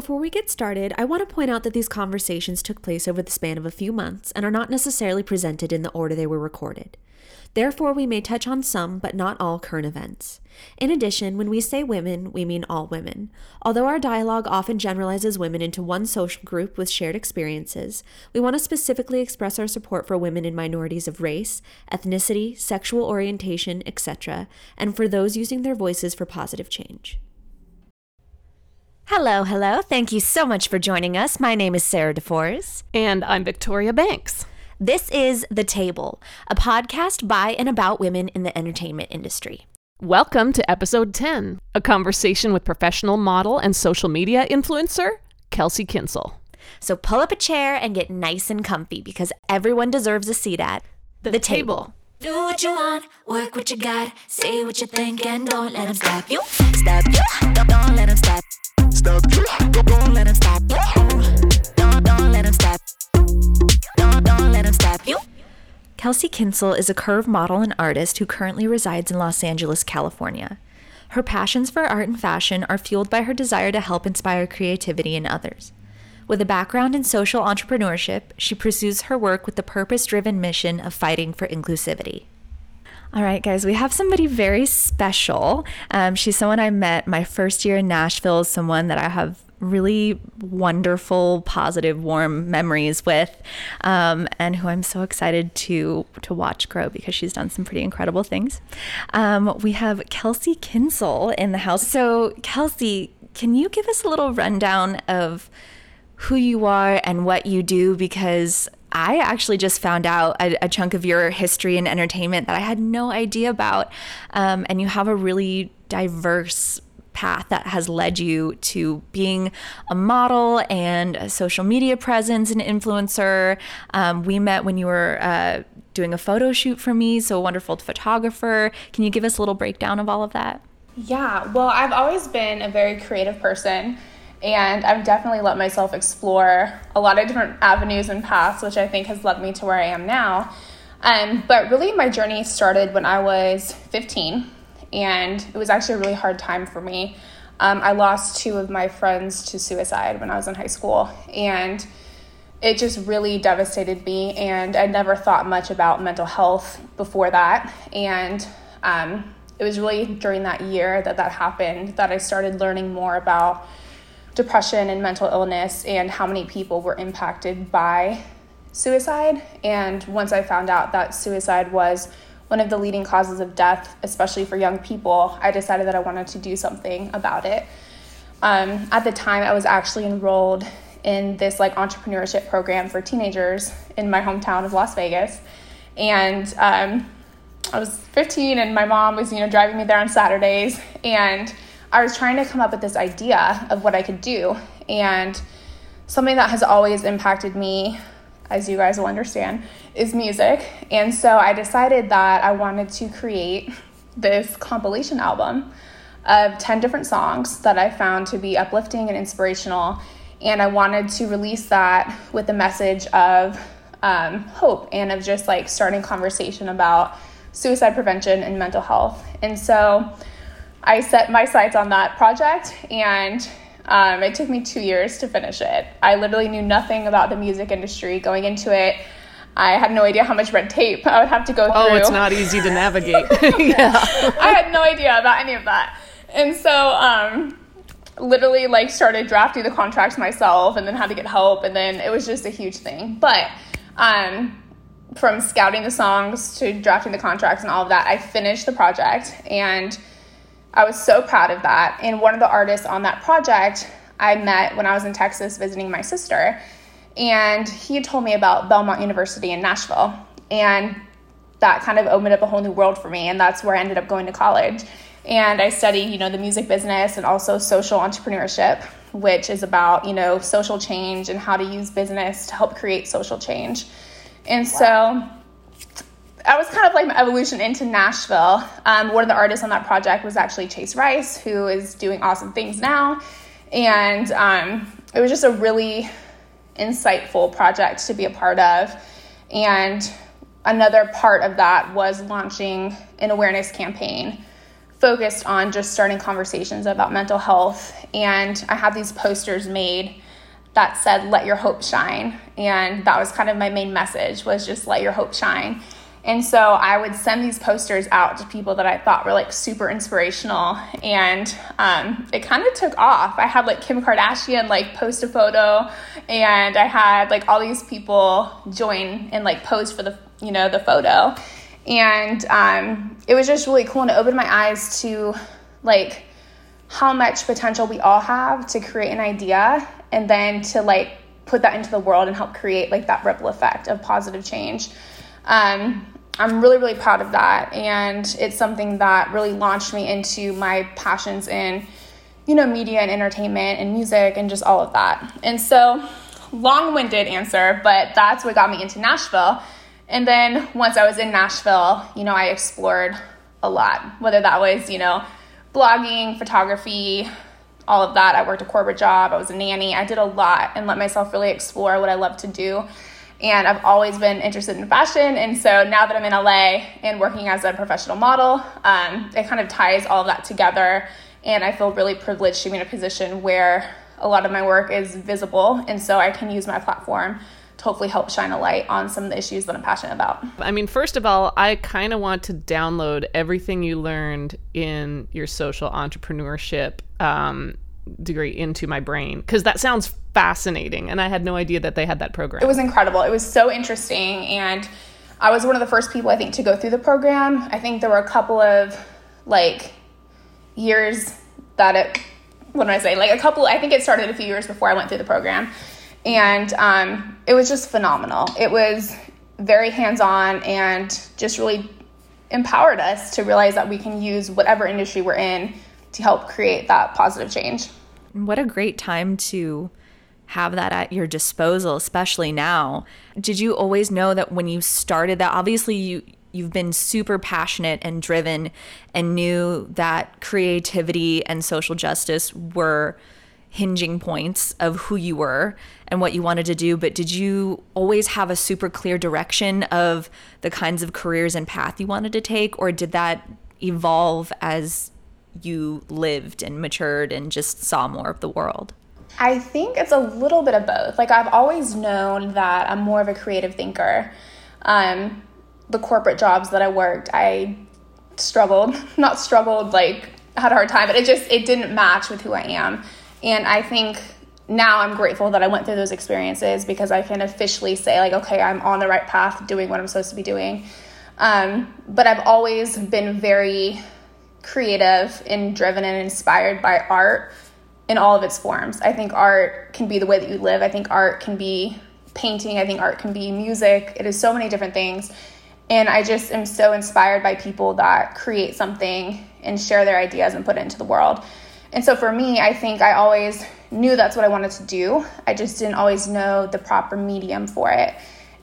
before we get started, I want to point out that these conversations took place over the span of a few months and are not necessarily presented in the order they were recorded. Therefore, we may touch on some, but not all, current events. In addition, when we say women, we mean all women. Although our dialogue often generalizes women into one social group with shared experiences, we want to specifically express our support for women in minorities of race, ethnicity, sexual orientation, etc., and for those using their voices for positive change. Hello, hello. Thank you so much for joining us. My name is Sarah DeForest. And I'm Victoria Banks. This is The Table, a podcast by and about women in the entertainment industry. Welcome to episode 10, a conversation with professional model and social media influencer, Kelsey Kinsel. So pull up a chair and get nice and comfy because everyone deserves a seat at The, the table. Do what you want, work what you got, say what you think, and don't let them stop you. Stop you, don't, don't let them stop stop. you, Don't let him stop. Don't, don't let him stop. Don't, don't let him stop you. Kelsey Kinsel is a curve model and artist who currently resides in Los Angeles, California. Her passions for art and fashion are fueled by her desire to help inspire creativity in others. With a background in social entrepreneurship, she pursues her work with the purpose driven mission of fighting for inclusivity. All right, guys, we have somebody very special. Um, she's someone I met my first year in Nashville, someone that I have really wonderful, positive, warm memories with, um, and who I'm so excited to to watch grow because she's done some pretty incredible things. Um, we have Kelsey Kinsel in the house. So, Kelsey, can you give us a little rundown of who you are and what you do? Because I actually just found out a, a, chunk of your history and entertainment that I had no idea about. Um, and you have a really diverse path that has led you to being a model and a social media presence and influencer. Um, we met when you were uh, doing a photo shoot for me, so a wonderful photographer. Can you give us a little breakdown of all of that? Yeah, well, I've always been a very creative person and I've definitely let myself explore a lot of different avenues and paths, which I think has led me to where I am now. Um, but really, my journey started when I was 15, and it was actually a really hard time for me. Um, I lost two of my friends to suicide when I was in high school, and it just really devastated me. And I never thought much about mental health before that. And um, it was really during that year that that happened that I started learning more about depression and mental illness and how many people were impacted by suicide. And once I found out that suicide was one of the leading causes of death, especially for young people, I decided that I wanted to do something about it. Um, at the time, I was actually enrolled in this like entrepreneurship program for teenagers in my hometown of Las Vegas, and um, I was 15, and my mom was you know driving me there on Saturdays, and I was trying to come up with this idea of what I could do. And something that has always impacted me, as you guys will understand, is music. And so I decided that I wanted to create this compilation album of 10 different songs that I found to be uplifting and inspirational. And I wanted to release that with a message of um, hope and of just like starting conversation about suicide prevention and mental health. And so I set my sights on that project and um, it took me two years to finish it. I literally knew nothing about the music industry going into it. I had no idea how much red tape I would have to go through. Oh, it's not easy to navigate. yeah. I had no idea about any of that. And so, um, literally, like, started drafting the contracts myself and then had to get help. And then it was just a huge thing. But um, from scouting the songs to drafting the contracts and all of that, I finished the project. And I was so proud of that. And one of the artists on that project I met when I was in Texas visiting my sister. And he told me about Belmont University in Nashville. And that kind of opened up a whole new world for me. And that's where I ended up going to college. And I studied, you know, the music business and also social entrepreneurship, which is about, you know, social change and how to use business to help create social change. And wow. so that was kind of like my evolution into Nashville. Um, one of the artists on that project was actually Chase Rice, who is doing awesome things now. And um, it was just a really insightful project to be a part of. And another part of that was launching an awareness campaign focused on just starting conversations about mental health. And I had these posters made that said, let your hope shine. And that was kind of my main message was just let your hope shine. And so I would send these posters out to people that I thought were like super inspirational. And um, it kind of took off. I had like Kim Kardashian like post a photo, and I had like all these people join and like pose for the, you know, the photo. And um, it was just really cool and it opened my eyes to like how much potential we all have to create an idea and then to like put that into the world and help create like that ripple effect of positive change. Um, I'm really, really proud of that. And it's something that really launched me into my passions in, you know, media and entertainment and music and just all of that. And so, long winded answer, but that's what got me into Nashville. And then once I was in Nashville, you know, I explored a lot, whether that was, you know, blogging, photography, all of that. I worked a corporate job, I was a nanny. I did a lot and let myself really explore what I love to do. And I've always been interested in fashion. And so now that I'm in LA and working as a professional model, um, it kind of ties all of that together. And I feel really privileged to be in a position where a lot of my work is visible. And so I can use my platform to hopefully help shine a light on some of the issues that I'm passionate about. I mean, first of all, I kind of want to download everything you learned in your social entrepreneurship um, degree into my brain because that sounds fascinating. And I had no idea that they had that program. It was incredible. It was so interesting. And I was one of the first people, I think, to go through the program. I think there were a couple of like years that it, what do I say? Like a couple, I think it started a few years before I went through the program and um, it was just phenomenal. It was very hands on and just really empowered us to realize that we can use whatever industry we're in to help create that positive change. What a great time to have that at your disposal, especially now. Did you always know that when you started that? Obviously, you you've been super passionate and driven and knew that creativity and social justice were hinging points of who you were and what you wanted to do, but did you always have a super clear direction of the kinds of careers and path you wanted to take, or did that evolve as you lived and matured and just saw more of the world? I think it's a little bit of both. Like, I've always known that I'm more of a creative thinker. Um, the corporate jobs that I worked, I struggled, not struggled, like, had a hard time, but it just, it didn't match with who I am. And I think now I'm grateful that I went through those experiences because I can officially say, like, okay, I'm on the right path doing what I'm supposed to be doing. Um, but I've always been very creative and driven and inspired by art in all of its forms. I think art can be the way that you live. I think art can be painting. I think art can be music. It is so many different things. And I just am so inspired by people that create something and share their ideas and put it into the world. And so for me, I think I always knew that's what I wanted to do. I just didn't always know the proper medium for it.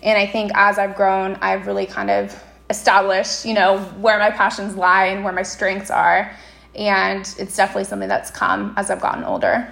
And I think as I've grown, I've really kind of established, you know, where my passions lie and where my strengths are. And it's definitely something that's come as I've gotten older.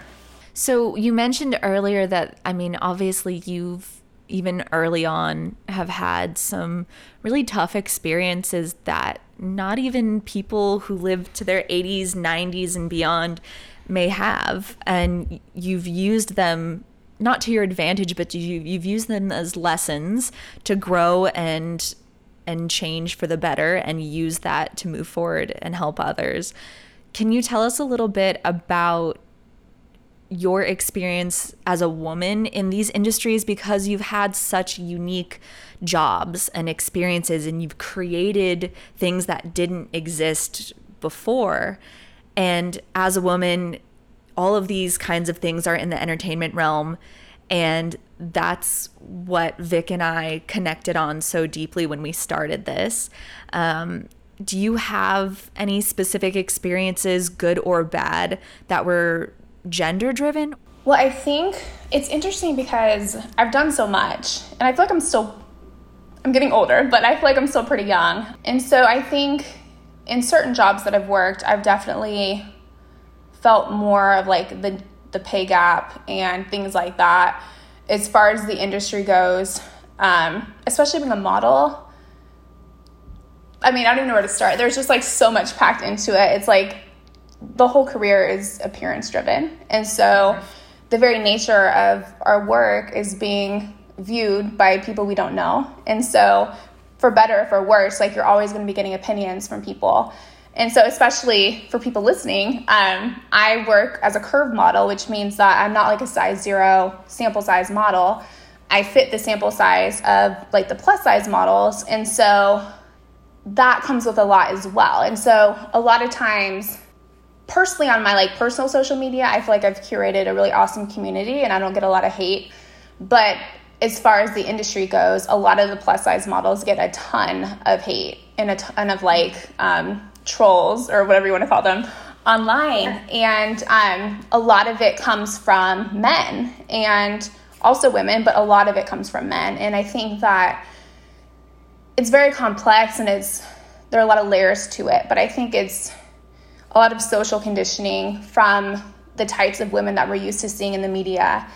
So you mentioned earlier that, I mean, obviously you've even early on have had some really tough experiences that not even people who live to their 80s, 90s, and beyond may have. And you've used them not to your advantage, but you, you've used them as lessons to grow and and change for the better and use that to move forward and help others. Can you tell us a little bit about your experience as a woman in these industries because you've had such unique jobs and experiences and you've created things that didn't exist before. And as a woman, all of these kinds of things are in the entertainment realm. And that's what Vic and I connected on so deeply when we started this. Um, do you have any specific experiences, good or bad, that were gender driven? Well, I think it's interesting because I've done so much and I feel like I'm still I'm getting older, but I feel like I'm still pretty young. And so I think in certain jobs that I've worked, I've definitely felt more of like the the pay gap and things like that as far as the industry goes. Um, especially being a model, I mean, I don't even know where to start. There's just like so much packed into it. It's like the whole career is appearance driven. And so the very nature of our work is being viewed by people we don't know. And so for better or for worse, like you're always going to be getting opinions from people. And so, especially for people listening, um, I work as a curve model, which means that I'm not like a size zero sample size model. I fit the sample size of like the plus size models. And so that comes with a lot as well. And so, a lot of times, personally on my like personal social media, I feel like I've curated a really awesome community and I don't get a lot of hate. But as far as the industry goes, a lot of the plus size models get a ton of hate and a ton of like um, trolls or whatever you want to call them online. And um, a lot of it comes from men and also women, but a lot of it comes from men. And I think that it's very complex and it's there are a lot of layers to it, but I think it's a lot of social conditioning from the types of women that we're used to seeing in the media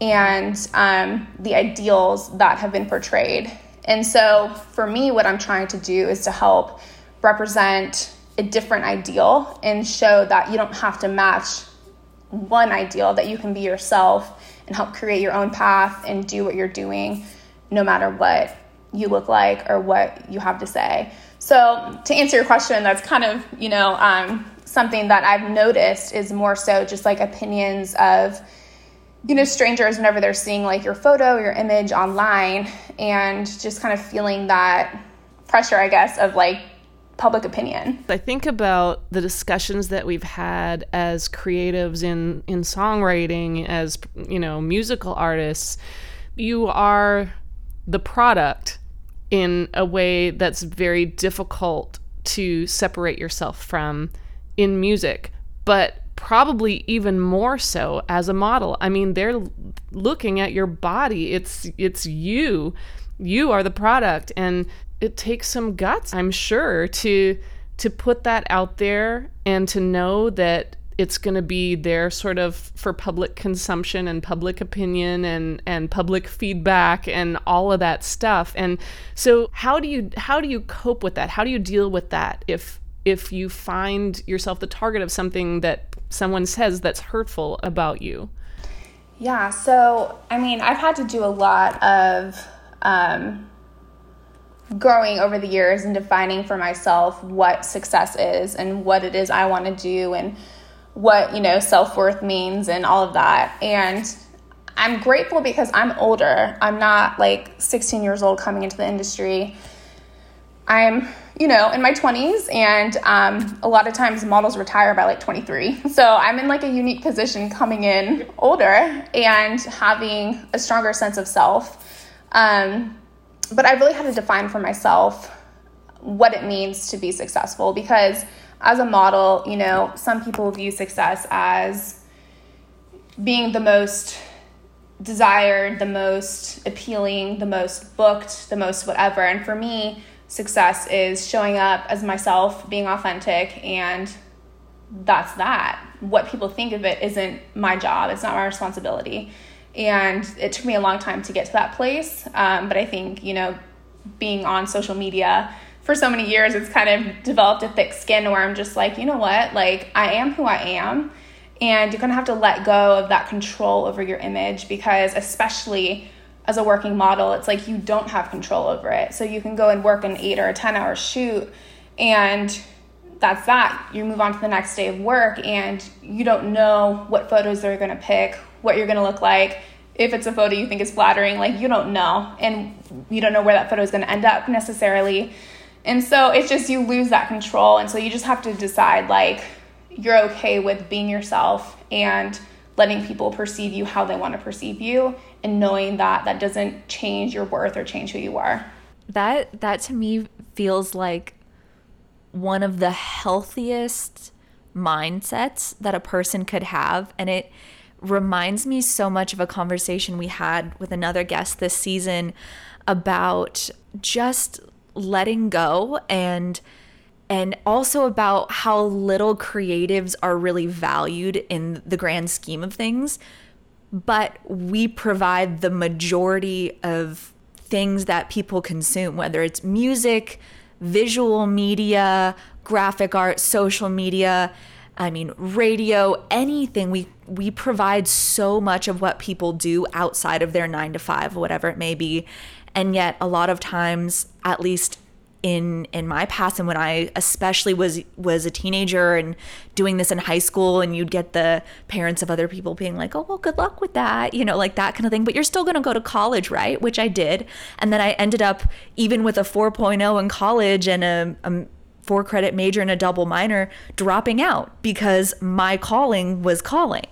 and um, the ideals that have been portrayed. And so, for me, what I'm trying to do is to help represent a different ideal and show that you don't have to match one ideal, that you can be yourself and help create your own path and do what you're doing no matter what you look like or what you have to say. So, to answer your question, that's kind of, you know, um, something that I've noticed is more so just like opinions of, you know, strangers whenever they're seeing like your photo, your image online, and just kind of feeling that pressure, I guess, of like public opinion. I think about the discussions that we've had as creatives in in songwriting, as you know, musical artists. You are the product in a way that's very difficult to separate yourself from in music, but probably even more so as a model. I mean, they're looking at your body. It's it's you. You are the product and it takes some guts, I'm sure, to to put that out there and to know that it's going to be there sort of for public consumption and public opinion and and public feedback and all of that stuff. And so how do you how do you cope with that? How do you deal with that if if you find yourself the target of something that someone says that's hurtful about you? Yeah, so I mean, I've had to do a lot of um, growing over the years and defining for myself what success is and what it is I want to do and what, you know, self worth means and all of that. And I'm grateful because I'm older. I'm not like 16 years old coming into the industry. I'm, you know, in my 20s, and um, a lot of times models retire by like 23. So I'm in like a unique position coming in older and having a stronger sense of self. Um, but I really had to define for myself what it means to be successful because as a model, you know, some people view success as being the most desired, the most appealing, the most booked, the most whatever. And for me, success is showing up as myself, being authentic, and that's that. What people think of it isn't my job, it's not my responsibility. And it took me a long time to get to that place. Um, but I think, you know, being on social media for so many years, it's kind of developed a thick skin where I'm just like, you know what? Like, I am who I am. And you're gonna have to let go of that control over your image because, especially as a working model, it's like you don't have control over it. So you can go and work an eight or a 10 hour shoot, and that's that. You move on to the next day of work, and you don't know what photos they're gonna pick, what you're gonna look like. If it's a photo you think is flattering, like you don't know, and you don't know where that photo is gonna end up necessarily. And so it's just you lose that control, and so you just have to decide like you're okay with being yourself and letting people perceive you how they want to perceive you and knowing that that doesn't change your worth or change who you are. That that to me feels like one of the healthiest mindsets that a person could have and it reminds me so much of a conversation we had with another guest this season about just letting go and and also about how little creatives are really valued in the grand scheme of things. But we provide the majority of things that people consume whether it's music visual media, graphic art, social media, I mean, radio, anything. We we provide so much of what people do outside of their 9 to 5, whatever it may be. And yet a lot of times, at least in in my past and when I especially was was a teenager and doing this in high school and you'd get the parents of other people being like, "Oh, well, good luck with that." You know, like that kind of thing, but you're still going to go to college, right? Which I did. And then I ended up even with a 4.0 in college and a, a four credit major and a double minor dropping out because my calling was calling.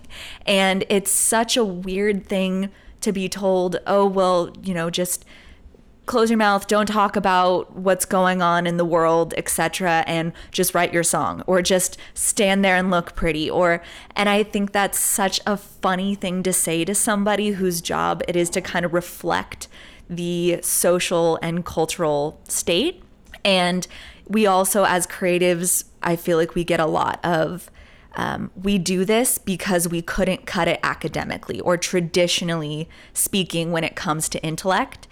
And it's such a weird thing to be told, "Oh, well, you know, just close your mouth, don't talk about what's going on in the world, etc., and just write your song or just stand there and look pretty or and I think that's such a funny thing to say to somebody whose job it is to kind of reflect the social and cultural state. And we also as creatives, I feel like we get a lot of um, we do this because we couldn't cut it academically or traditionally speaking when it comes to intellect.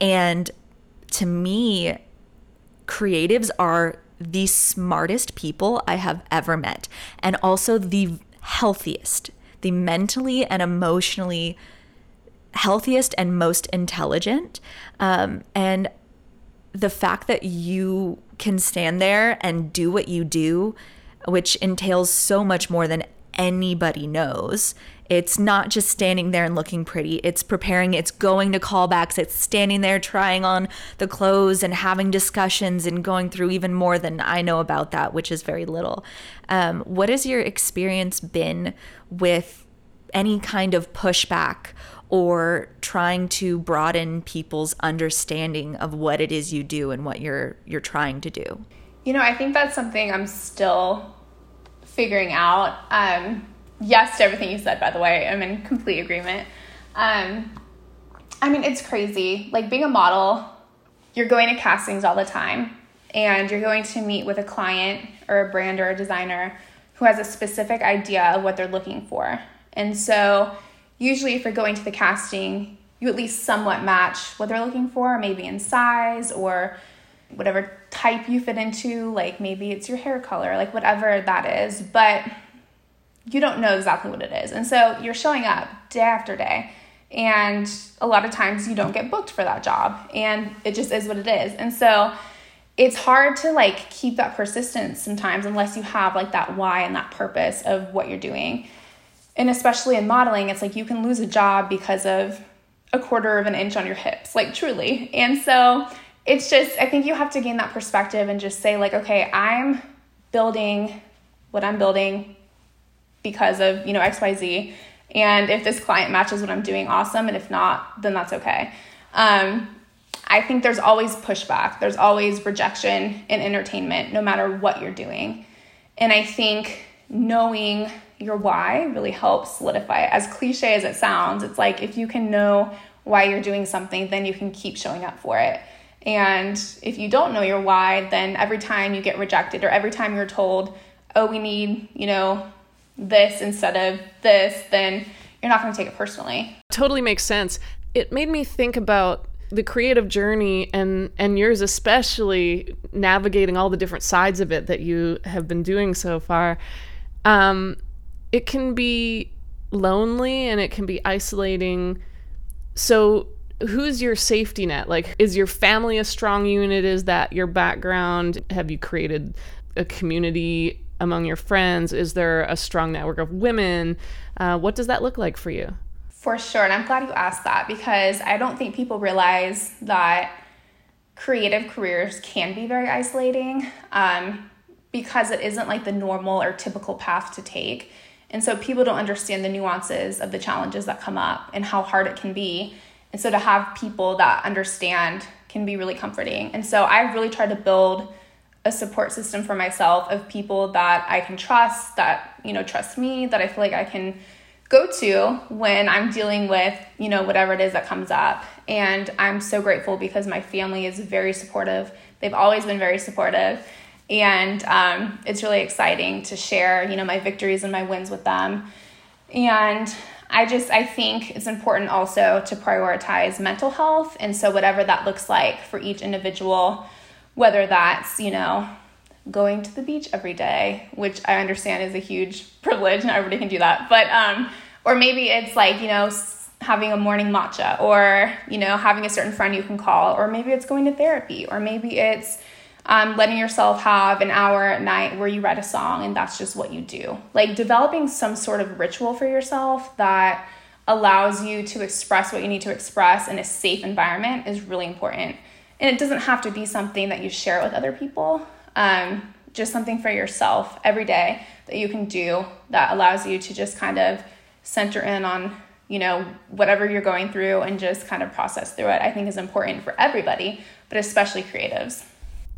And to me, creatives are the smartest people I have ever met, and also the healthiest, the mentally and emotionally healthiest and most intelligent. Um, and the fact that you can stand there and do what you do, which entails so much more than anybody knows, it's not just standing there and looking pretty. It's preparing, it's going to callbacks, it's standing there trying on the clothes and having discussions and going through even more than I know about that, which is very little. Um, what has your experience been with any kind of pushback or trying to broaden people's understanding of what it is you do and what you're you're trying to do? You know, I think that's something I'm still figuring out. Um, yes to everything you said, by the way. I'm in complete agreement. Um, I mean, it's crazy. Like being a model, you're going to castings all the time and you're going to meet with a client or a brand or a designer who has a specific idea of what they're looking for. And so, usually, if you're going to the casting, you at least somewhat match what they're looking for, maybe in size or whatever type you fit into, like maybe it's your hair color, like whatever that is. But you don't know exactly what it is. And so you're showing up day after day. And a lot of times you don't get booked for that job. And it just is what it is. And so it's hard to like keep that persistence sometimes unless you have like that why and that purpose of what you're doing. And especially in modeling, it's like you can lose a job because of a quarter of an inch on your hips, like truly. And so it's just, I think you have to gain that perspective and just say, like, okay, I'm building what I'm building because of, you know, XYZ. And if this client matches what I'm doing, awesome. And if not, then that's okay. Um, I think there's always pushback, there's always rejection in entertainment, no matter what you're doing. And I think knowing your why really helps solidify it. As cliche as it sounds, it's like if you can know why you're doing something, then you can keep showing up for it. And if you don't know your why, then every time you get rejected or every time you're told, oh, we need, you know, this instead of this, then you're not going to take it personally. Totally makes sense. It made me think about the creative journey and and yours especially navigating all the different sides of it that you have been doing so far. Um, it can be lonely and it can be isolating. So who's your safety net? Like is your family a strong unit? Is that your background? Have you created a community among your friends? Is there a strong network of women? Uh, what does that look like for you? For sure. And I'm glad you asked that because I don't think people realize that creative careers can be very isolating um, because it isn't like the normal or typical path to take. And so people don't understand the nuances of the challenges that come up and how hard it can be. And so to have people that understand can be really comforting. And so I've really tried to build a support system for myself of people that I can trust, that, you know, trust me, that I feel like I can go to when I'm dealing with, you know, whatever it is that comes up. And I'm so grateful because my family is very supportive. They've always been very supportive. And um, it's really exciting to share, you know, my victories and my wins with them. And I just, I think it's important also to prioritize mental health. And so, whatever that looks like for each individual, whether that's, you know, going to the beach every day, which I understand is a huge privilege, not everybody can do that. But, um, or maybe it's like, you know, having a morning matcha, or, you know, having a certain friend you can call, or maybe it's going to therapy, or maybe it's, um, letting yourself have an hour at night where you write a song and that's just what you do. Like developing some sort of ritual for yourself that allows you to express what you need to express in a safe environment is really important. And it doesn't have to be something that you share with other people, um, just something for yourself every day that you can do that allows you to just kind of center in on you know whatever you're going through and just kind of process through it i think is important for everybody but especially creatives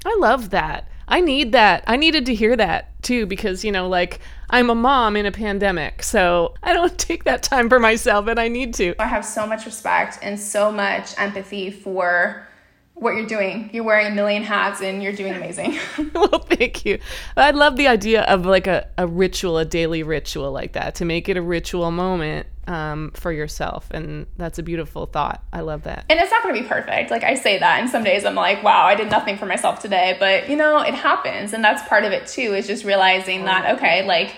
I love that. I need that. I needed to hear that too because, you know, like I'm a mom in a pandemic. So I don't take that time for myself and I need to. I have so much respect and so much empathy for what you're doing. You're wearing a million hats and you're doing amazing. well, thank you. I love the idea of like a, a ritual, a daily ritual like that, to make it a ritual moment um, for yourself. And that's a beautiful thought. I love that. And it's not going to be perfect. Like I say that, and some days I'm like, wow, I did nothing for myself today. But, you know, it happens. And that's part of it too, is just realizing that, okay, like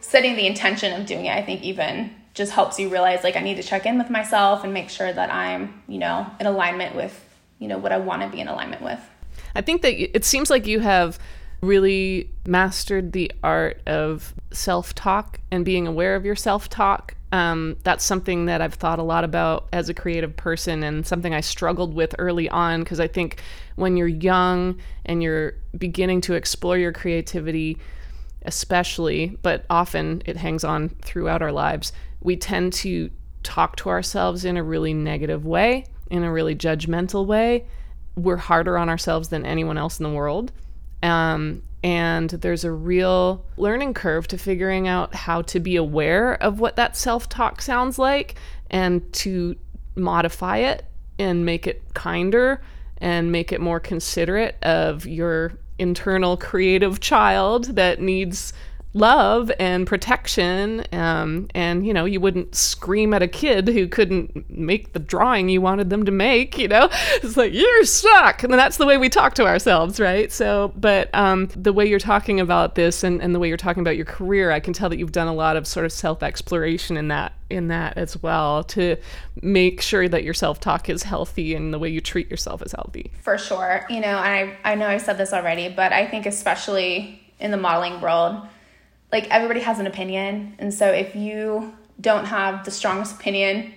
setting the intention of doing it, I think even just helps you realize like I need to check in with myself and make sure that I'm, you know, in alignment with you know what I want to be in alignment with. I think that it seems like you have really mastered the art of self talk and being aware of your self talk. Um, that's something that I've thought a lot about as a creative person and something I struggled with early on because I think when you're young and you're beginning to explore your creativity, especially, but often it hangs on throughout our lives, we tend to talk to ourselves in a really negative way in a really judgmental way. We're harder on ourselves than anyone else in the world. Um, and there's a real learning curve to figuring out how to be aware of what that self talk sounds like and to modify it and make it kinder and make it more considerate of your internal creative child that needs love and protection um, and you know you wouldn't scream at a kid who couldn't make the drawing you wanted them to make you know? It's like you're stuck and that's the way we talk to ourselves right? So but um, the way you're talking about this and, and the way you're talking about your career i can tell that you've done a lot of sort of self-exploration in that in that as well to make sure that your self-talk is healthy and the way you treat yourself is healthy. For sure. You know i i know i said this already but i think especially in the modeling world like everybody has an opinion. And so if you don't have the strongest opinion,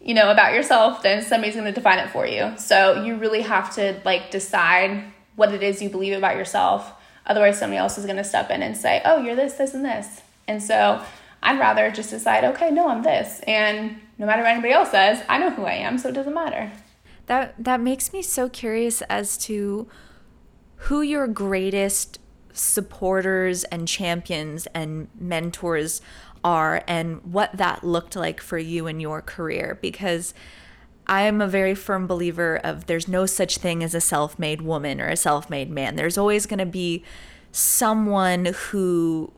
you know, about yourself, then somebody's going to define it for you. So you really have to like decide what it is you believe about yourself. Otherwise, somebody else is going to step in and say, oh, you're this, this, and this. And so I'd rather just decide, okay, no, I'm this. And no matter what anybody else says, I know who I am, so it doesn't matter. That that makes me so curious as to who your greatest supporters and champions and mentors are and what that looked like for you in your career because I am a very firm believer of there's no such thing as a self-made woman or a self-made man. There's always going to be someone who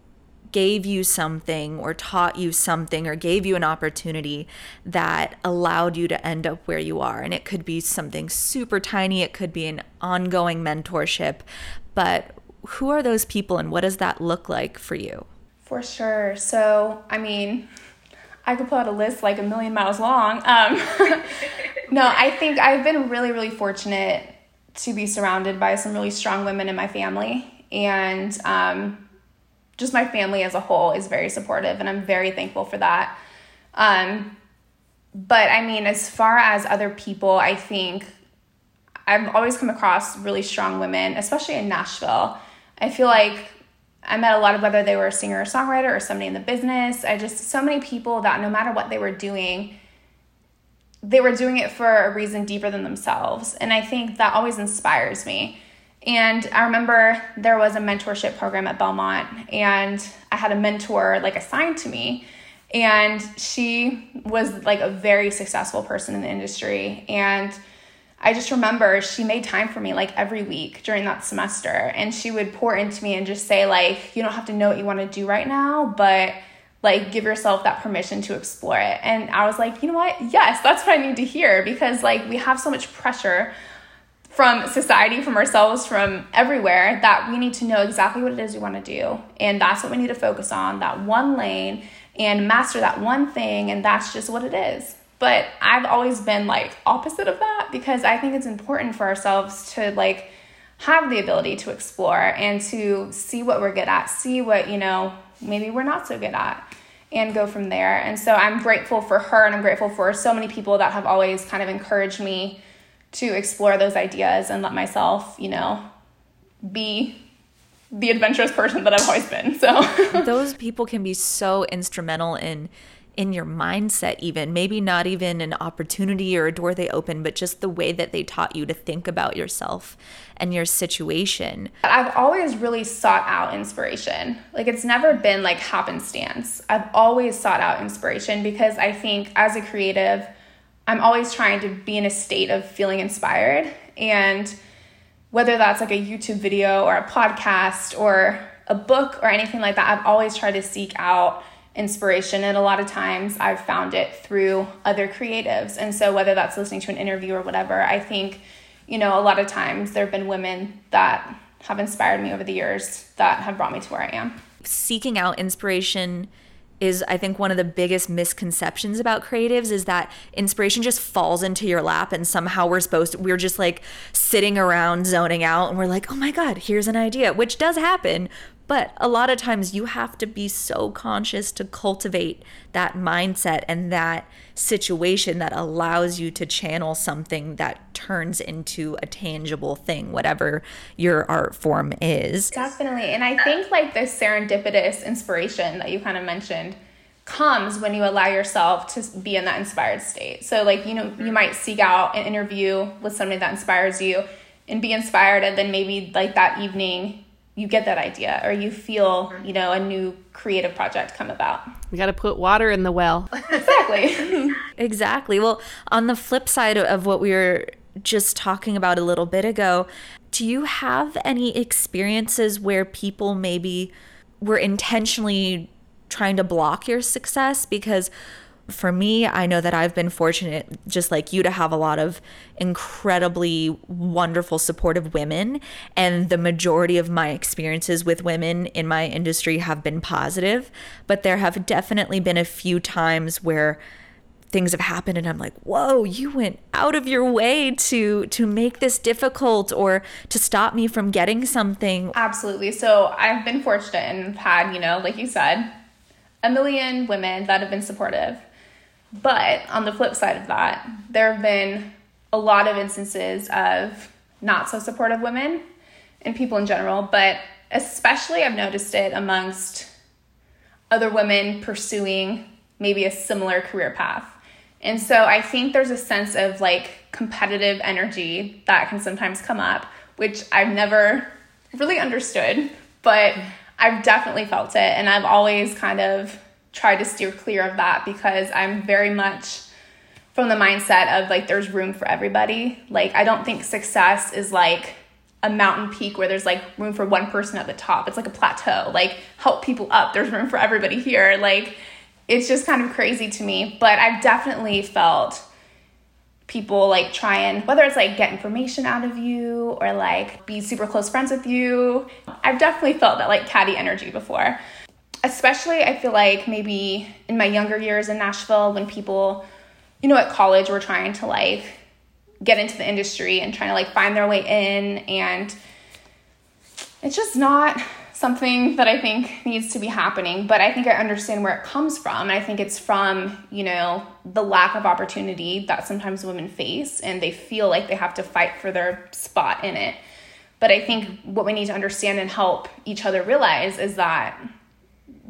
gave you something or taught you something or gave you an opportunity that allowed you to end up where you are. And it could be something super tiny, it could be an ongoing mentorship, but who are those people and what does that look like for you? For sure. So, I mean, I could pull out a list like a million miles long. Um, no, I think I've been really, really fortunate to be surrounded by some really strong women in my family. And um, just my family as a whole is very supportive, and I'm very thankful for that. Um, but I mean, as far as other people, I think I've always come across really strong women, especially in Nashville. I feel like I met a lot of whether they were a singer or songwriter or somebody in the business. I just, so many people that no matter what they were doing, they were doing it for a reason deeper than themselves. And I think that always inspires me. And I remember there was a mentorship program at Belmont, and I had a mentor like assigned to me. And she was like a very successful person in the industry. And I just remember she made time for me like every week during that semester and she would pour into me and just say like you don't have to know what you want to do right now but like give yourself that permission to explore it and I was like you know what yes that's what I need to hear because like we have so much pressure from society, from ourselves, from everywhere that we need to know exactly what it is we want to do. And that's what we need to focus on that one lane and master that one thing. And that's just what it is. But I've always been like opposite of that because I think it's important for ourselves to like have the ability to explore and to see what we're good at, see what, you know, maybe we're not so good at and go from there. And so I'm grateful for her and I'm grateful for so many people that have always kind of encouraged me to explore those ideas and let myself, you know, be the adventurous person that I've always been. So those people can be so instrumental in in your mindset even maybe not even an opportunity or a door they open but just the way that they taught you to think about yourself and your situation. I've always really sought out inspiration. Like it's never been like happenstance. I've always sought out inspiration because i think as a creative i'm always trying to be in a state of feeling inspired. And whether that's like a youtube video or a podcast or a book or anything like that i've always tried to seek out inspiration and a lot of times I've found it through other creatives. And so whether that's listening to an interview or whatever, I think you know, a lot of times there've been women that have inspired me over the years that have brought me to where I am. Seeking out inspiration is I think one of the biggest misconceptions about creatives is that inspiration just falls into your lap and somehow we're supposed to, we're just like sitting around zoning out and we're like, "Oh my god, here's an idea," which does happen, but a lot of times you have to be so conscious to cultivate that mindset and that situation that allows you to channel something that turns into a tangible thing, whatever your art form is. Definitely. And I think like this serendipitous inspiration that you kind of mentioned comes when you allow yourself to be in that inspired state. So like, you know, you mm-hmm. might seek out an interview with somebody that inspires you and be inspired and then maybe like that evening you get that idea or you feel mm-hmm. you know a new creative project come about. We got to put water in the well. Exactly. Exactly. Well on the flip side of what we were just talking about a little bit ago do you have any experiences where people maybe were intentionally trying to block your success? Because for me, I know that I've been fortunate, just like you, to have a lot of incredibly wonderful, supportive women. And the majority of my experiences with women in my industry have been positive. But there have definitely been a few times where things have happened and I'm like, "Whoa, you went out of your way to to make this difficult or to stop me from getting something." Absolutely. So, I've been fortunate and had, you know, like you said, a million women that have been supportive but on the flip side of that, there have been a lot of instances of not so supportive women and people in general, but especially I've noticed it amongst other women pursuing maybe a similar career path. And so I think there's a sense of like competitive energy that can sometimes come up, which I've never really understood, but I've definitely felt it. And I've always kind of try to steer clear of that because I'm very much from the mindset of like there's room for everybody. Like I don't think success is like a mountain peak where there's like room for one person at the top. It's like a plateau. Like help people up. There's room for everybody here. Like it's just kind of crazy to me, but I've definitely felt people like try and whether it's like get information out of you or like be super close friends with you. I've definitely felt that like catty energy before especially I feel like maybe in my younger years in Nashville when people, you know, at college were trying to like get into the industry and trying to like find their way in and it's just not something that I think needs to be happening, but I think I understand where it comes from. And I think it's from, you know, the lack of opportunity that sometimes women face and they feel like they have to fight for their spot in it. But I think what we need to understand and help each other realize is that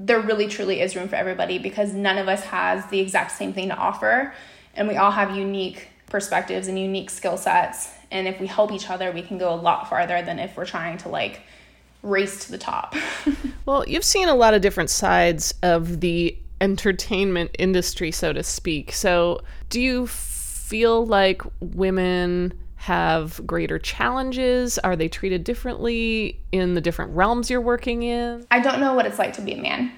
there really truly is room for everybody because none of us has the exact same thing to offer. And we all have unique perspectives and unique skill sets. And if we help each other we can go a lot farther than if we're trying to like race to the top. Well you've seen a lot of different sides of the entertainment industry so to speak. So do you feel like women have greater challenges? Are they treated differently in the different realms you're working in? I don't know what it's like to be a man,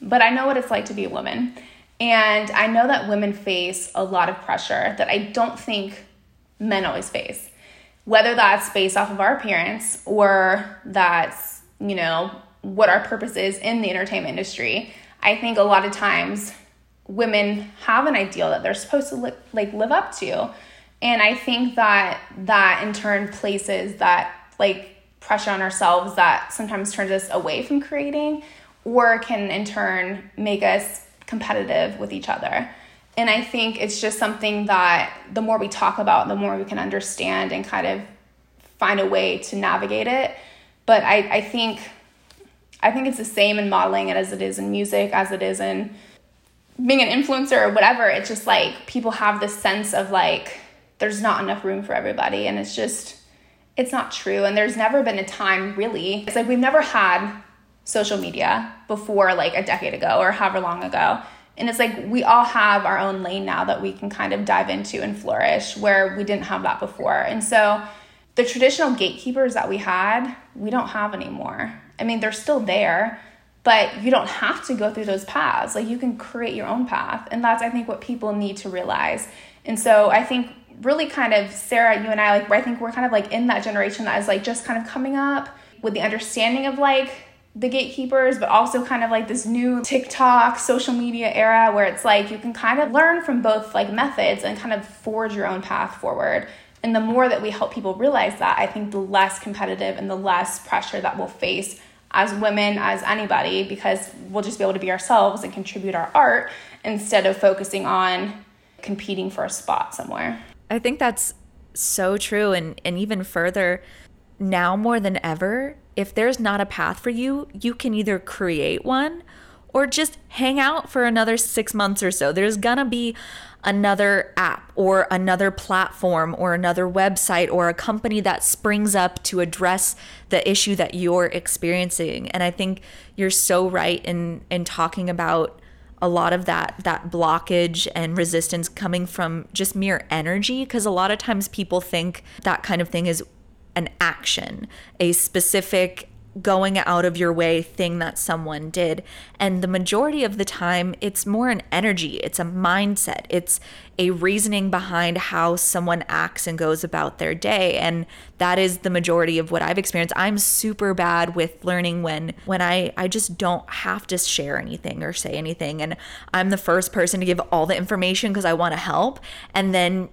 but I know what it's like to be a woman. And I know that women face a lot of pressure that I don't think men always face. whether that's based off of our appearance or that's, you know, what our purpose is in the entertainment industry. I think a lot of times women have an ideal that they're supposed to li- like live up to. And I think that that in turn places that like pressure on ourselves that sometimes turns us away from creating or can in turn make us competitive with each other. And I think it's just something that the more we talk about, the more we can understand and kind of find a way to navigate it. But I, I think I think it's the same in modeling it as it is in music, as it is in being an influencer or whatever. It's just like people have this sense of like there's not enough room for everybody. And it's just, it's not true. And there's never been a time really. It's like we've never had social media before like a decade ago or however long ago. And it's like we all have our own lane now that we can kind of dive into and flourish where we didn't have that before. And so the traditional gatekeepers that we had, we don't have anymore. I mean, they're still there, but you don't have to go through those paths. Like you can create your own path. And that's, I think, what people need to realize. And so I think really kind of Sarah, you and I, like, I think we're kind of like in that generation that is like just kind of coming up with the understanding of like the gatekeepers, but also kind of like this new TikTok social media era where it's like you can kind of learn from both like methods and kind of forge your own path forward. And the more that we help people realize that, I think the less competitive and the less pressure that we'll face as women, as anybody, because we'll just be able to be ourselves and contribute our art instead of focusing on competing for a spot somewhere. I think that's so true. And, and even further, now more than ever, if there's not a path for you, you can either create one or just hang out for another six months or so. There's gonna be another app or another platform or another website or a company that springs up to address the issue that you're experiencing. And I think you're so right in in talking about a lot of that that blockage and resistance coming from just mere energy because a lot of times people think that kind of thing is an action, a specific going out of your way thing that someone did. And the majority of the time, it's more an energy, it's a mindset, it's a reasoning behind how someone acts and goes about their day. And that is the majority of what I've experienced. I'm super bad with learning when when I I just don't have to share anything or say anything and I'm the first person to give all the information because I want to help and then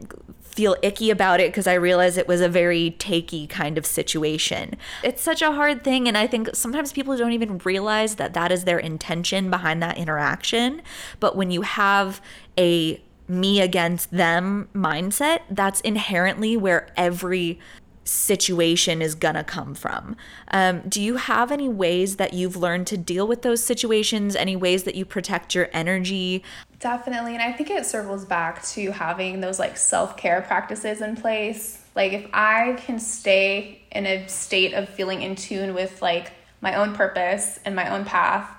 feel icky about it because I realized it was a very takey kind of situation. It's such a hard thing. And I think sometimes people don't even realize that that is their intention behind that interaction. But when you have a me against them mindset, that's inherently where every situation is gonna come from. Um, do you have any ways that you've learned to deal with those situations? Any ways that you protect your energy? Definitely. And I think it circles back to having those like self care practices in place. Like, if I can stay in a state of feeling in tune with like my own purpose and my own path,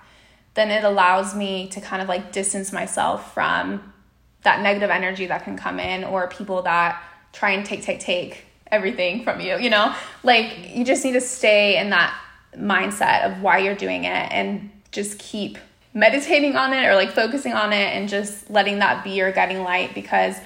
then it allows me to kind of like distance myself from that negative energy that can come in or people that try and take, take, take everything from you, you know? Like, you just need to stay in that mindset of why you're doing it and just keep meditating on it or like focusing on it and just letting that be your guiding light because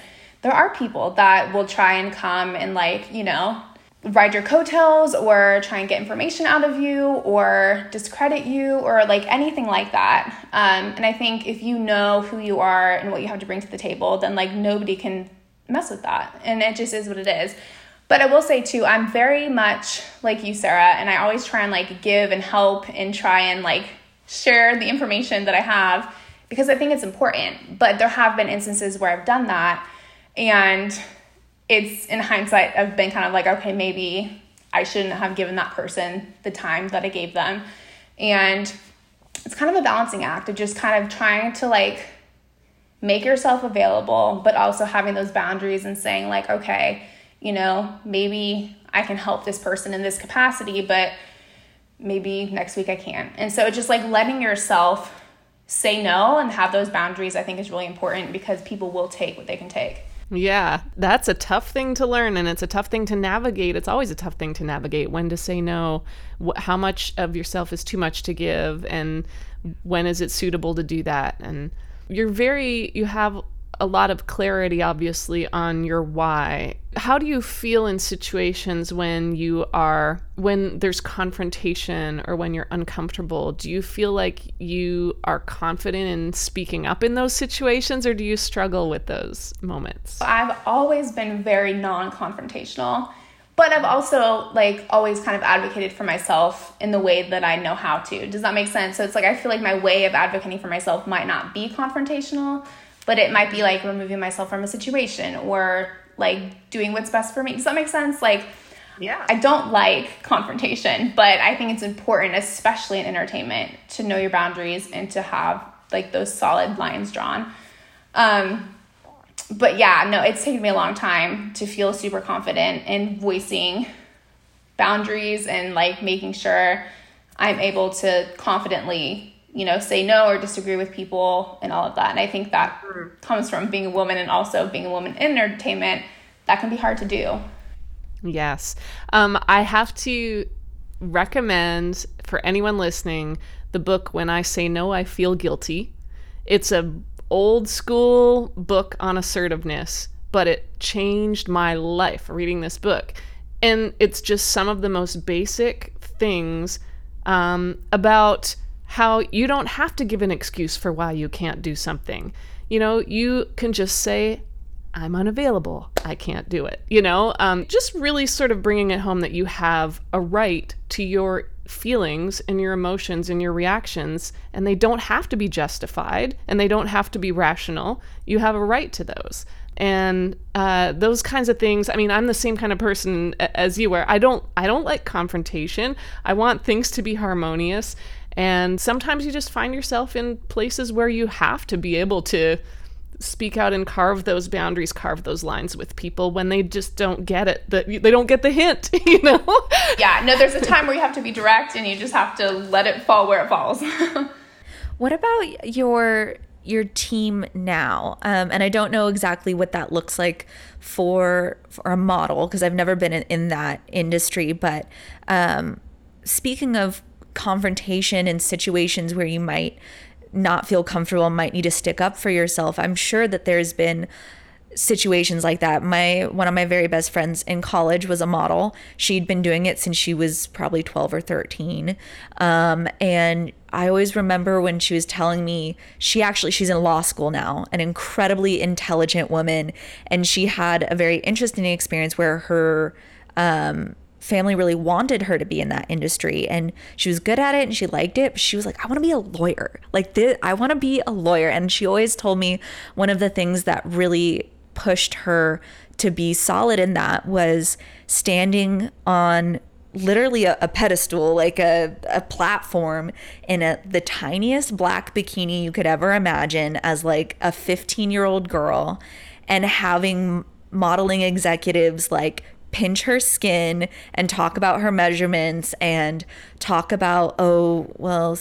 there are people that will try and come and like, you know, ride your coattails or try and get information out of you or discredit you or like anything like that. Um, and I think if you know who you are and what you have to bring to the table, then like nobody can mess with that. And it just is what it is. But I will say too, I'm very much like you, Sarah, and I always try and like give and help and try and like share the information that I have because I think it's important. But there have been instances where I've done that and it's in hindsight, I've been kind of like, okay, maybe I shouldn't have given that person the time that I gave them. And it's kind of a balancing act of just kind of trying to like make yourself available, but also having those boundaries and saying, like, okay, you know, maybe I can help this person in this capacity, but maybe next week I can't. And so just like letting yourself say no and have those boundaries, I think is really important because people will take what they can take. Yeah, that's a tough thing to learn and it's a tough thing to navigate. It's always a tough thing to navigate when to say no, wh- how much of yourself is too much to give, and when is it suitable to do that. And you're very, you have a lot of clarity, obviously, on your why. How do you feel in situations when you are, when there's confrontation or when you're uncomfortable? Do you feel like you are confident in speaking up in those situations or do you struggle with those moments? I've always been very non confrontational but I've also like always kind of advocated for myself in the way that I know how to. Does that make sense? So it's like I feel like my way of advocating for myself might not be confrontational, but it might be like removing myself from a situation or like doing what's best for me. Does that make sense? Like yeah. I don't like confrontation, but I think it's important, especially in entertainment, to know your boundaries and to have like those solid lines drawn. Um, but yeah, no, it's taken me a long time to feel super confident in voicing boundaries and like making sure I'm able to confidently, you know, say no or disagree with people and all of that. And I think that comes from being a woman and also being a woman in entertainment. That can be hard to do. Yes. Um, I have to recommend for anyone listening the book When I Say No, I Feel Guilty. It's a old school book on assertiveness, but it changed my life reading this book. And it's just some of the most basic things um, about how you don't have to give an excuse for why you can't do something. You know, you can just say, I'm unavailable. I can't do it. You know, um, just really sort of bringing it home that you have a right to your feelings and your emotions and your reactions, and they don't have to be justified and they don't have to be rational. You have a right to those. And uh, those kinds of things. I mean, I'm the same kind of person as you, where I don't, I don't like confrontation. I want things to be harmonious, and sometimes you just find yourself in places where you have to be able to speak out and carve those boundaries, carve those lines with people when they just don't get it, that they don't get the hint, you know? yeah, no, there's a time where you have to be direct and you just have to let it fall where it falls. what about your your team now? Um, and I don't know exactly what that looks like for for a model because I've never been in, in that industry. But um, speaking of confrontation and situations where you might not feel comfortable might need to stick up for yourself. I'm sure that there's been situations like that. My one of my very best friends in college was a model. She'd been doing it since she was probably 12 or 13. Um, and I always remember when she was telling me she actually she's in law school now, an incredibly intelligent woman, and she had a very interesting experience where her um, family really wanted her to be in that industry and she was good at it and she liked it but she was like i want to be a lawyer. Like i want to be a lawyer and she always told me one of the things that really pushed her to be solid in that was standing on literally a, a pedestal like a, a platform in a, the tiniest black bikini you could ever imagine as like a 15 year old girl and having modeling executives like pinch her skin and talk about her measurements and talk about, oh, well,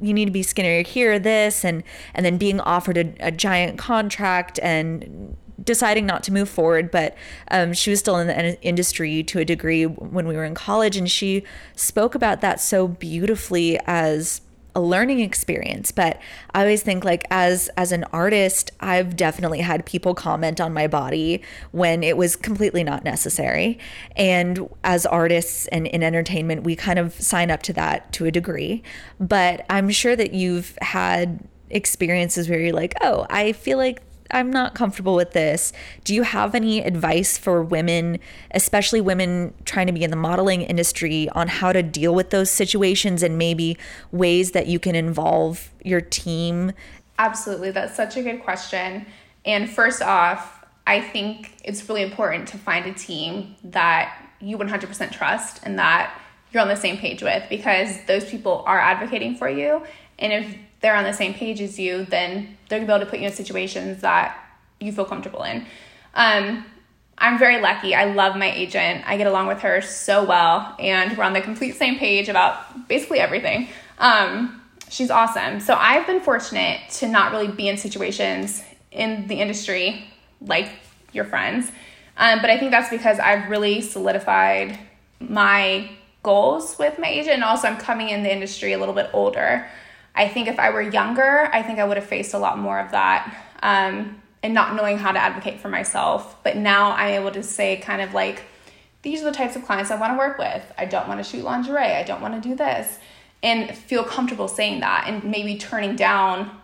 you need to be skinnier here, this, and and then being offered a, a giant contract and deciding not to move forward. But um, she was still in the industry to a degree when we were in college, and she spoke about that so beautifully as a learning experience but i always think like as as an artist i've definitely had people comment on my body when it was completely not necessary. And as artists and in entertainment we kind of sign up to that to a degree. But i'm sure that you've had experiences where you're like oh i feel like I'm not comfortable with this. Do you have any advice for women, especially women trying to be in the modeling industry, on how to deal with those situations and maybe ways that you can involve your team? Absolutely. That's such a good question. And first off, I think it's really important to find a team that you 100% trust and that you're on the same page with because those people are advocating for you. And if they're on the same page as you, then they're gonna be able to put you in situations that you feel comfortable in. Um, I'm very lucky. I love my agent. I get along with her so well, and we're on the complete same page about basically everything. Um, she's awesome. So I've been fortunate to not really be in situations in the industry like your friends. Um, but I think that's because I've really solidified my goals with my agent, and also I'm coming in the industry a little bit older. I think if I were younger, I think I would have faced a lot more of that. Um, and not knowing how to advocate for myself. But now I'm able to say, kind of like, these are the types of clients I want to work with. I don't want to shoot lingerie. I don't want to do this. And feel comfortable saying that and maybe turning down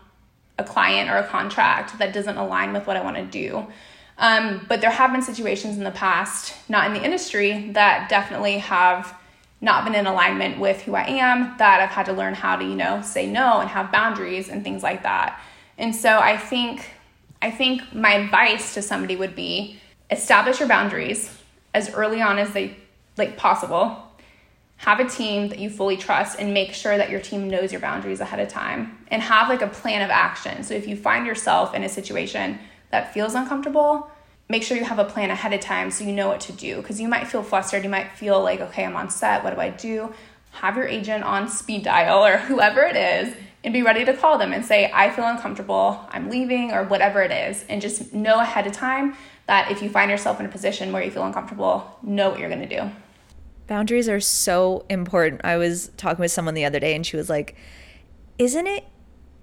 a client or a contract that doesn't align with what I want to do. Um, but there have been situations in the past, not in the industry, that definitely have not been in alignment with who I am, that I've had to learn how to, you know, say no and have boundaries and things like that. And so I think I think my advice to somebody would be establish your boundaries as early on as they like possible. Have a team that you fully trust and make sure that your team knows your boundaries ahead of time and have like a plan of action. So if you find yourself in a situation that feels uncomfortable, make sure you have a plan ahead of time so you know what to do because you might feel flustered, you might feel like okay, I'm on set, what do I do? Have your agent on speed dial or whoever it is and be ready to call them and say, I feel uncomfortable, I'm leaving, or whatever it is. And just know ahead of time that if you find yourself in a position where you feel uncomfortable, know what you're gonna do. Boundaries are so important. I was talking with someone the other day and she was like, Isn't it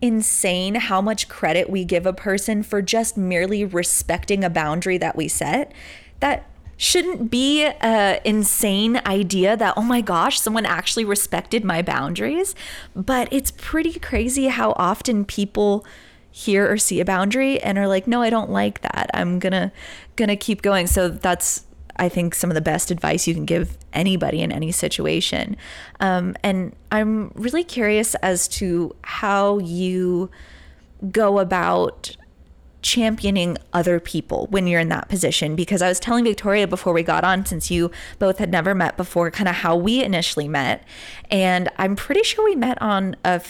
insane how much credit we give a person for just merely respecting a boundary that we set? That shouldn't be a insane idea that oh my gosh someone actually respected my boundaries. But it's pretty crazy how often people hear or see a boundary and are like no i don't like that. I'm gonna gonna keep going. So that's i think some of the best advice you can give anybody in any situation. Um, and i'm really curious as to how you go about championing other people when you're in that position because I was telling Victoria before we got on since you both had never met before kind of how we initially met. And I'm pretty sure we met on a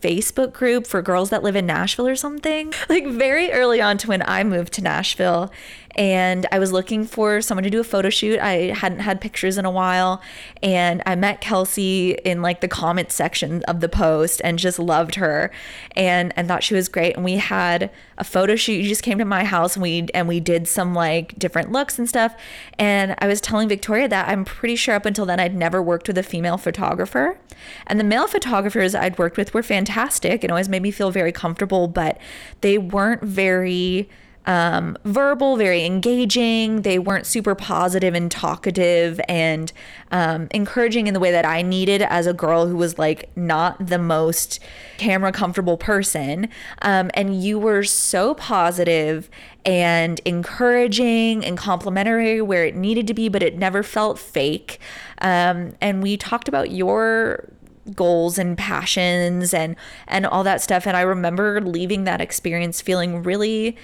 Facebook group for girls that live in Nashville or something. Like very early on to when I moved to Nashville and I was looking for someone to do a photo shoot. I hadn't had pictures in a while, and I met Kelsey in like the comment section of the post and just loved her and and thought she was great. And we had a photo shoot. You just came to my house and we and we did some like different looks and stuff. And I was telling Victoria that I'm pretty sure up until then I'd never worked with a female photographer. And the male photographers I'd worked with were fantastic and always made me feel very comfortable, but they weren't very um, verbal, very engaging. They weren't super positive and talkative and um, encouraging in the way that I needed as a girl who was like not the most camera comfortable person. Um, and you were so positive and encouraging and complimentary where it needed to be, but it never felt fake. Um, and we talked about your goals and passions and and all that stuff and I remember leaving that experience feeling really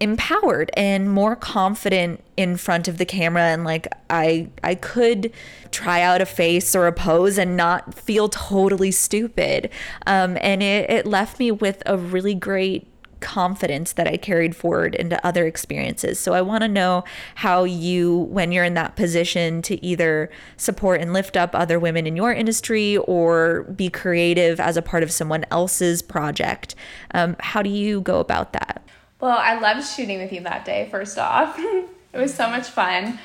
empowered and more confident in front of the camera and like I I could try out a face or a pose and not feel totally stupid. Um, and it, it left me with a really great confidence that I carried forward into other experiences. So I want to know how you, when you're in that position to either support and lift up other women in your industry or be creative as a part of someone else's project, um, how do you go about that? Well, I loved shooting with you that day, first off. it was so much fun. Um,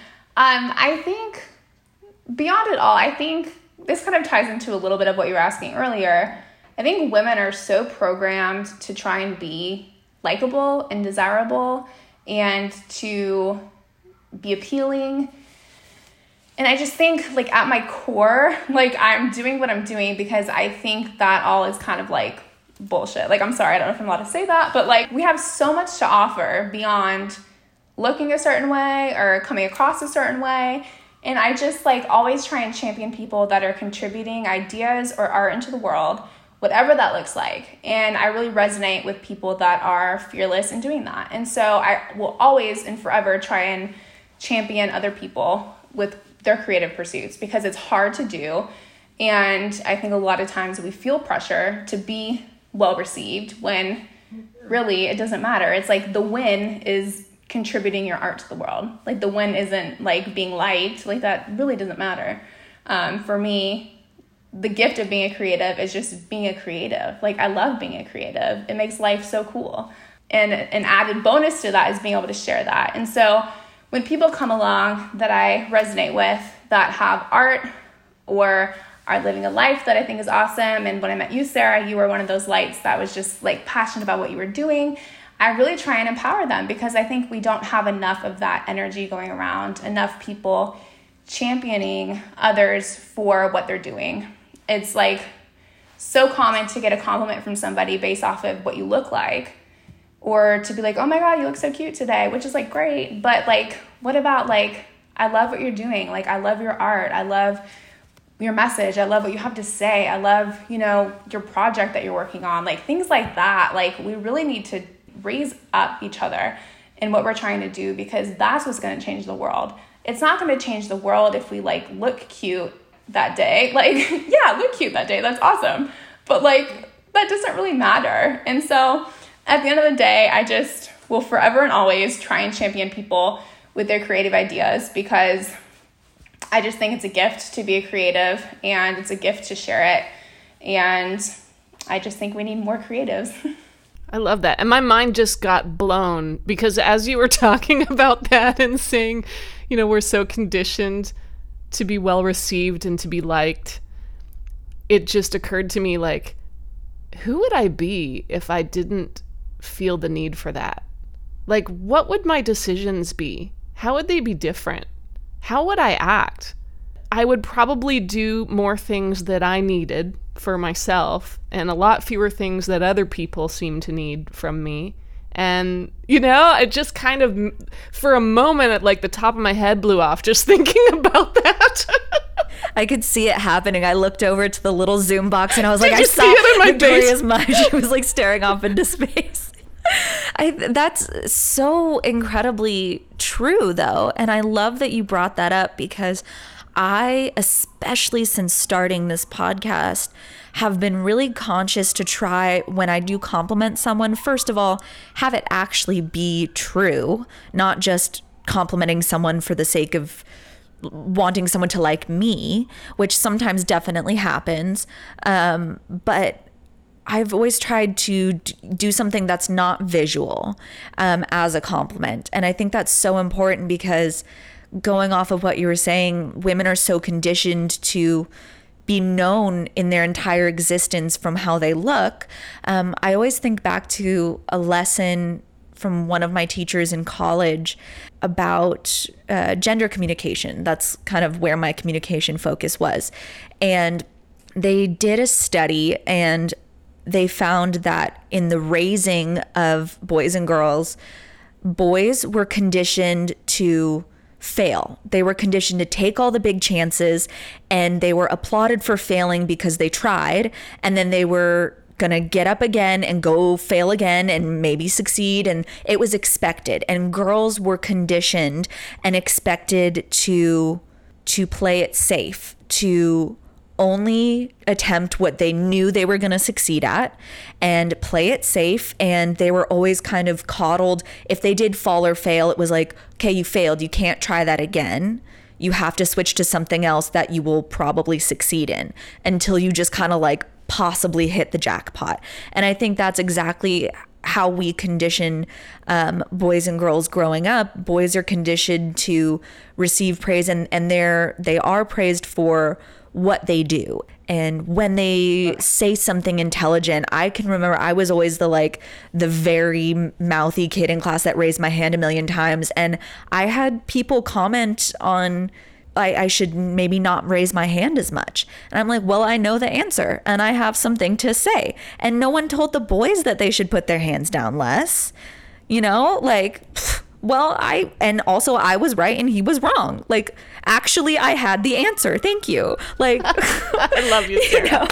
I think beyond it all, I think this kind of ties into a little bit of what you were asking earlier. I think women are so programmed to try and be likable and desirable and to be appealing. And I just think, like, at my core, like, I'm doing what I'm doing because I think that all is kind of like bullshit. Like, I'm sorry, I don't know if I'm allowed to say that, but like, we have so much to offer beyond looking a certain way or coming across a certain way. And I just like always try and champion people that are contributing ideas or art into the world, whatever that looks like. And I really resonate with people that are fearless in doing that. And so I will always and forever try and champion other people with their creative pursuits because it's hard to do. And I think a lot of times we feel pressure to be well received when really it doesn't matter. It's like the win is contributing your art to the world. Like the win isn't like being liked, like that really doesn't matter. Um, for me, the gift of being a creative is just being a creative. Like I love being a creative. It makes life so cool. And an added bonus to that is being able to share that. And so when people come along that I resonate with that have art or are living a life that I think is awesome. And when I met you, Sarah, you were one of those lights that was just like passionate about what you were doing. I really try and empower them because I think we don't have enough of that energy going around, enough people championing others for what they're doing. It's like so common to get a compliment from somebody based off of what you look like or to be like, "Oh my god, you look so cute today," which is like great, but like what about like I love what you're doing. Like I love your art. I love your message. I love what you have to say. I love, you know, your project that you're working on. Like things like that. Like we really need to raise up each other in what we're trying to do because that's what's going to change the world. It's not going to change the world if we like look cute that day. Like, yeah, look cute that day. That's awesome. But like that doesn't really matter. And so at the end of the day, I just will forever and always try and champion people with their creative ideas because I just think it's a gift to be a creative and it's a gift to share it. And I just think we need more creatives. I love that. And my mind just got blown because as you were talking about that and saying, you know, we're so conditioned to be well received and to be liked, it just occurred to me like, who would I be if I didn't feel the need for that? Like, what would my decisions be? How would they be different? How would I act? I would probably do more things that I needed for myself and a lot fewer things that other people seem to need from me. And, you know, it just kind of, for a moment, at like the top of my head blew off just thinking about that. I could see it happening. I looked over to the little Zoom box and I was like, I saw it in my Victoria's mind. She was like staring off into space. I that's so incredibly true though, and I love that you brought that up because I, especially since starting this podcast, have been really conscious to try when I do compliment someone, first of all, have it actually be true, not just complimenting someone for the sake of wanting someone to like me, which sometimes definitely happens. Um, but I've always tried to do something that's not visual um, as a compliment. And I think that's so important because going off of what you were saying, women are so conditioned to be known in their entire existence from how they look. Um, I always think back to a lesson from one of my teachers in college about uh, gender communication. That's kind of where my communication focus was. And they did a study and they found that in the raising of boys and girls, boys were conditioned to fail. They were conditioned to take all the big chances and they were applauded for failing because they tried. And then they were going to get up again and go fail again and maybe succeed. And it was expected. And girls were conditioned and expected to to play it safe, to only attempt what they knew they were going to succeed at and play it safe. And they were always kind of coddled. If they did fall or fail, it was like, okay, you failed. You can't try that again. You have to switch to something else that you will probably succeed in until you just kind of like possibly hit the jackpot. And I think that's exactly how we condition um, boys and girls growing up. Boys are conditioned to receive praise, and and they're they are praised for what they do. And when they say something intelligent, I can remember I was always the like the very mouthy kid in class that raised my hand a million times. And I had people comment on I, I, should maybe not raise my hand as much. And I'm like, well, I know the answer and I have something to say. And no one told the boys that they should put their hands down less. You know, like, well, I, and also I was right and he was wrong. Like, actually, I had the answer. Thank you. Like, I love you, Sarah. you know?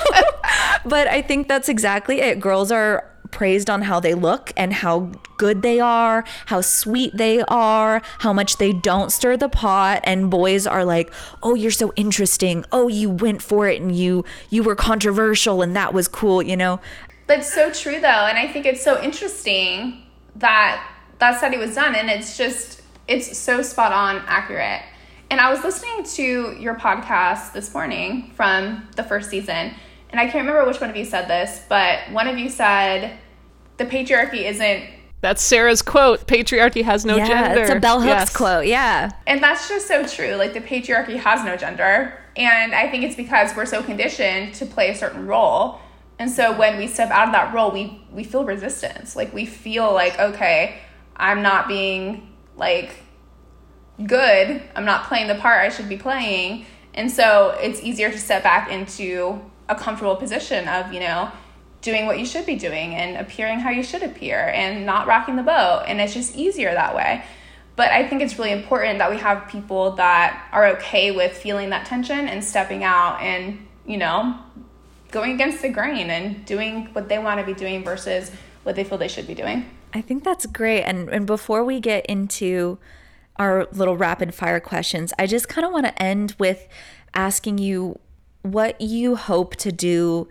but I think that's exactly it. Girls are praised on how they look and how good they are, how sweet they are, how much they don't stir the pot and boys are like, "Oh, you're so interesting. Oh, you went for it and you you were controversial and that was cool," you know. That's so true though, and I think it's so interesting that that study was done and it's just it's so spot on accurate. And I was listening to your podcast this morning from the first season, and I can't remember which one of you said this, but one of you said the patriarchy isn't that's Sarah's quote. Patriarchy has no yeah, gender. It's a bell hooks yes. quote. Yeah. And that's just so true. Like the patriarchy has no gender. And I think it's because we're so conditioned to play a certain role And so when we step out of that role, we we feel resistance. Like we feel like, okay, I'm not being like good. I'm not playing the part I should be playing. And so it's easier to step back into a comfortable position of, you know, doing what you should be doing and appearing how you should appear and not rocking the boat. And it's just easier that way. But I think it's really important that we have people that are okay with feeling that tension and stepping out and, you know, going against the grain and doing what they want to be doing versus what they feel they should be doing. I think that's great. And and before we get into our little rapid fire questions, I just kind of want to end with asking you what you hope to do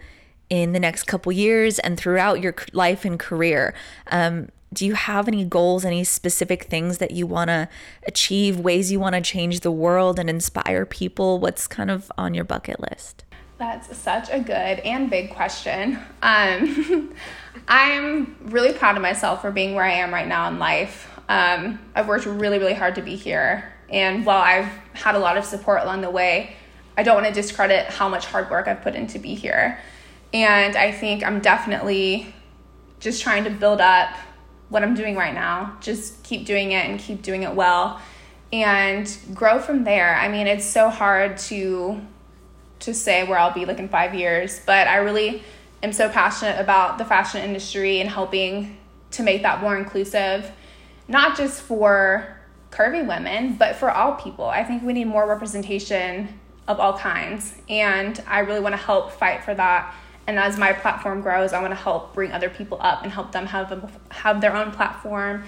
in the next couple years and throughout your life and career. Um, do you have any goals, any specific things that you want to achieve, ways you want to change the world and inspire people? What's kind of on your bucket list? That's such a good and big question. Um, I'm really proud of myself for being where I am right now in life. Um, I've worked really, really hard to be here. And while I've had a lot of support along the way, I don't want to discredit how much hard work I've put in to be here. And I think I'm definitely just trying to build up what I'm doing right now. Just keep doing it and keep doing it well and grow from there. I mean, it's so hard to to say where I'll be like in 5 years, but I really am so passionate about the fashion industry and helping to make that more inclusive, not just for curvy women, but for all people. I think we need more representation of all kinds, and I really want to help fight for that. And as my platform grows i want to help bring other people up and help them have a, have their own platform.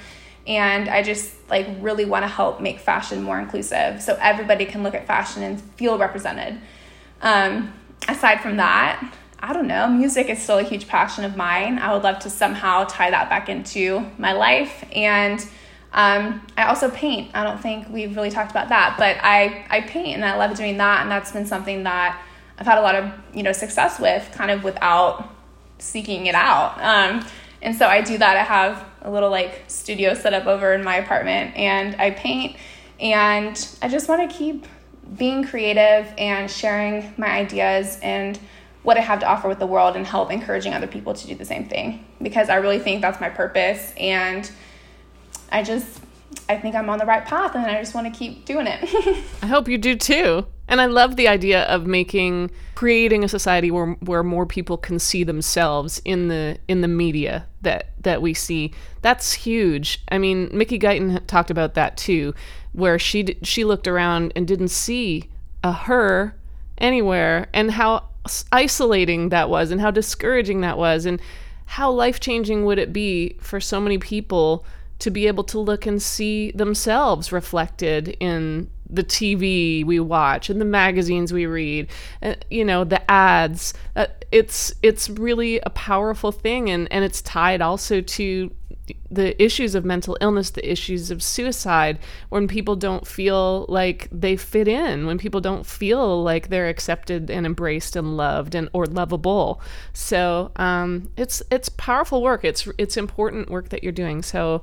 And i just like really want to help make fashion more inclusive so everybody can look at fashion and feel represented um, aside from that i don't know music is still a huge passion of mine i would love to somehow tie that back into my life and um, I also paint. I don't think we've really talked about that, but I, I paint and I love doing that. And that's been something that I've had a lot of you know success with, kind of without seeking it out. Um, and so I do that. I have a little like studio set up over in my apartment, and I paint. And I just want to keep being creative and sharing my ideas and what I have to offer with the world and help encouraging other people to do the same thing because I really think that's my purpose and I just I think I'm on the right path and I just want to keep doing it. I hope you do too. And I love the idea of making creating a society where where more people can see themselves in the in the media that that we see. That's huge. I mean, Mickey Guyton talked about that too, where she she looked around and didn't see a her anywhere and how isolating that was and how discouraging that was and how life-changing would it be for so many people to be able to look and see themselves reflected in the TV we watch and the magazines we read, uh, you know, the ads. Uh, it's it's really a powerful thing, and and it's tied also to the issues of mental illness, the issues of suicide, when people don't feel like they fit in, when people don't feel like they're accepted and embraced and loved and or lovable. So um, it's it's powerful work. It's it's important work that you're doing. So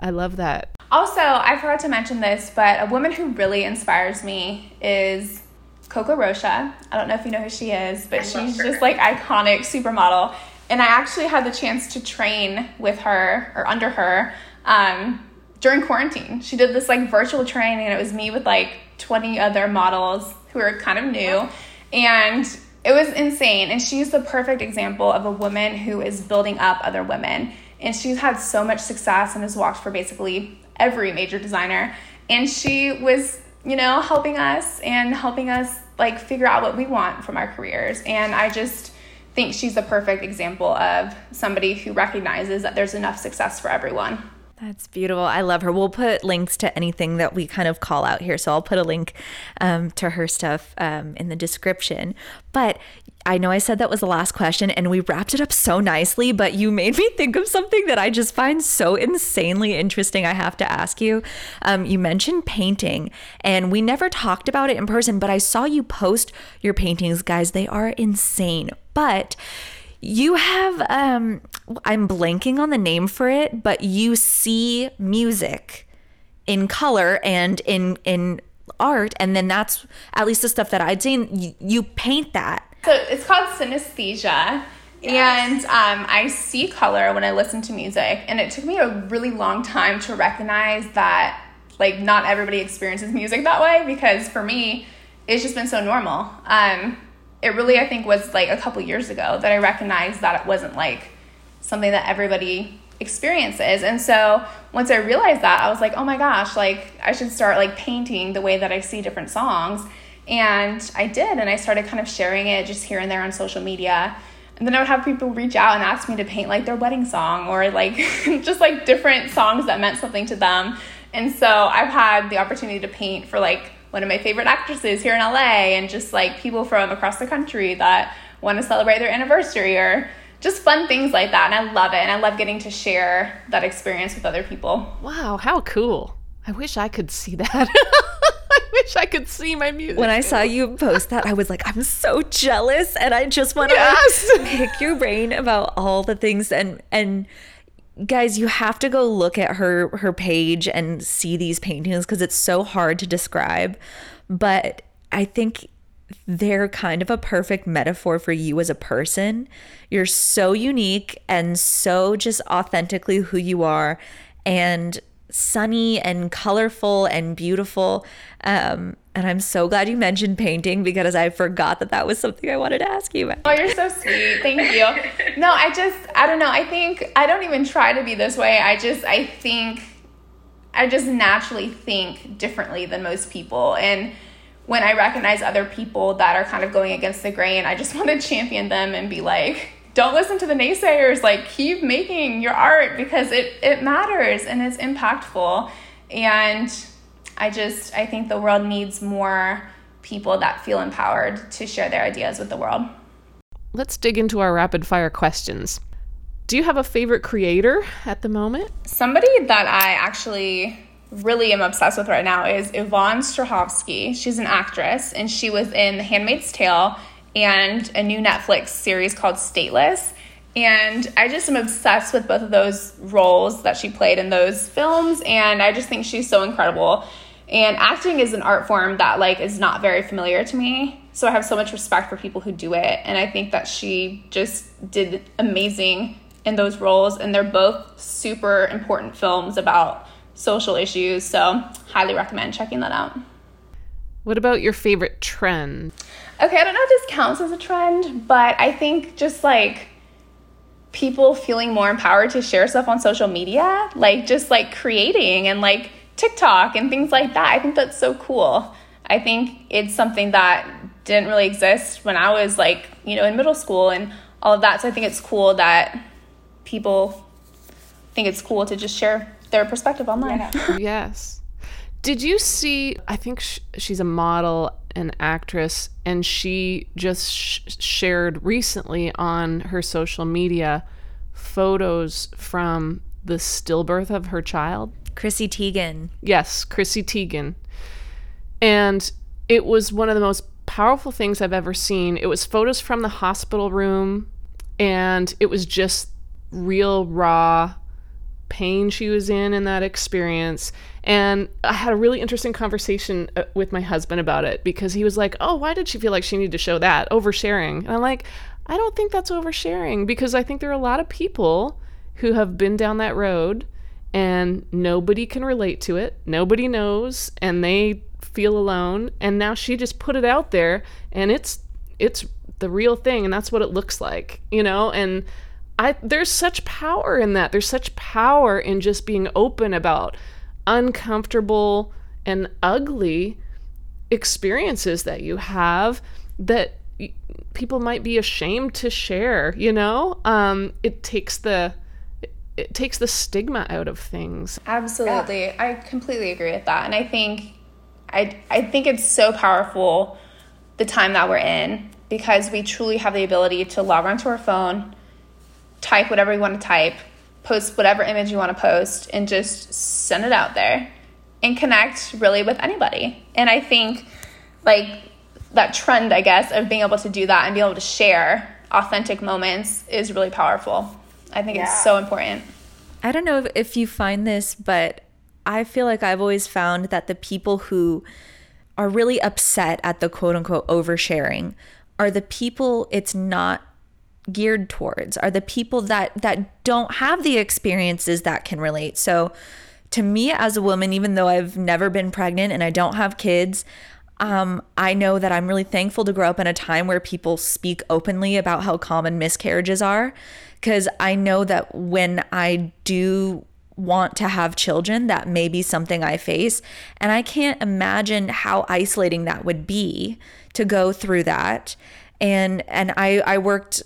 I love that. Also, I forgot to mention this, but a woman who really inspires me is Coco Rocha. I don't know if you know who she is, but she's just like iconic supermodel. And I actually had the chance to train with her or under her um, during quarantine. She did this like virtual training, and it was me with like 20 other models who are kind of new. And it was insane. And she's the perfect example of a woman who is building up other women and she's had so much success and has walked for basically every major designer and she was you know helping us and helping us like figure out what we want from our careers and i just think she's a perfect example of somebody who recognizes that there's enough success for everyone that's beautiful. I love her. We'll put links to anything that we kind of call out here. So I'll put a link um, to her stuff um, in the description. But I know I said that was the last question and we wrapped it up so nicely, but you made me think of something that I just find so insanely interesting. I have to ask you. Um, you mentioned painting and we never talked about it in person, but I saw you post your paintings, guys. They are insane. But you have, um, I'm blanking on the name for it, but you see music in color and in, in, art and then that's at least the stuff that i'd seen you, you paint that so it's called synesthesia, And um, I see color when I listen to music, and it took me a really long time to recognize that, like, not everybody experiences music that way because for me, it's just been so normal. Um, it really, I think, was like a couple years ago that I recognized that it wasn't like something that everybody experiences. And so once I realized that, I was like, oh my gosh, like, I should start like painting the way that I see different songs. And I did, and I started kind of sharing it just here and there on social media and then I would have people reach out and ask me to paint like their wedding song or like just like different songs that meant something to them. And so I've had the opportunity to paint for like one of my favorite actresses here in LA and just like people from across the country that want to celebrate their anniversary or just fun things like that. And I love it. And I love getting to share that experience with other people. Wow, how cool. I wish I could see that. wish I could see my music. When I saw you post that, I was like, I'm so jealous, and I just want to Yes. like, pick your brain about all the things and and guys, you have to go look at her her page and see these paintings because it's so hard to describe, but I think they're kind of a perfect metaphor for you as a person. You're so unique and so just authentically who you are and sunny and colorful and beautiful. Um, and I'm so glad you mentioned painting because I forgot that that was something I wanted to ask you about. Oh, you're so sweet. Thank you. No, I just, I don't know. I think, I don't even try to be this way. I just, I think, I just naturally think differently than most people. And when I recognize other people that are kind of going against the grain, I just want to champion them and be like, don't listen to the naysayers. Like, keep making your art because it, it matters and it's impactful. And I just, I think the world needs more people that feel empowered to share their ideas with the world. Let's dig into our rapid fire questions. Do you have a favorite creator at the moment? Somebody that I actually really am obsessed with right now is Yvonne Strahovski. She's an actress and she was in The Handmaid's Tale and a new Netflix series called Stateless. And I just am obsessed with both of those roles that she played in those films. And I just think she's so incredible. And acting is an art form that like is not very familiar to me. So I have so much respect for people who do it. And I think that she just did amazing in those roles. And they're both super important films about social issues. So highly recommend checking that out. What about your favorite trend? Okay, I don't know if this counts as a trend, but I think just like people feeling more empowered to share stuff on social media, like just like creating and like TikTok and things like that. I think that's so cool. I think it's something that didn't really exist when I was like, you know, in middle school and all of that. So I think it's cool that people think it's cool to just share their perspective online. yes. Did you see? I think sh- she's a model and actress, and she just sh- shared recently on her social media photos from the stillbirth of her child. Chrissy Teigen. Yes, Chrissy Teigen. And it was one of the most powerful things I've ever seen. It was photos from the hospital room, and it was just real, raw pain she was in in that experience. And I had a really interesting conversation uh, with my husband about it because he was like, Oh, why did she feel like she needed to show that? Oversharing. And I'm like, I don't think that's oversharing because I think there are a lot of people who have been down that road and nobody can relate to it. Nobody knows and they feel alone. And now she just put it out there and it's it's the real thing and that's what it looks like, you know? And I there's such power in that. There's such power in just being open about uncomfortable and ugly experiences that you have that people might be ashamed to share, you know? Um it takes the it, takes the stigma out of things. Absolutely. I completely agree with that. And I think I I think it's so powerful the time that we're in because we truly have the ability to log onto our phone, type whatever you want to type, post whatever image you want to post and just send it out there and connect really with anybody. And I think like that trend, I guess, of being able to do that and be able to share authentic moments is really powerful. I think it's so important. I don't know if, if you find this, but I feel like I've always found that the people who are really upset at the quote unquote oversharing are the people it's not geared towards are the people that that don't have the experiences that can relate so to me as a woman even though i've never been pregnant and i don't have kids um, I know that I'm really thankful to grow up in a time where people speak openly about how common miscarriages are. Because I know that when I do want to have children, that may be something I face. And I can't imagine how isolating that would be to go through that. And and I, I worked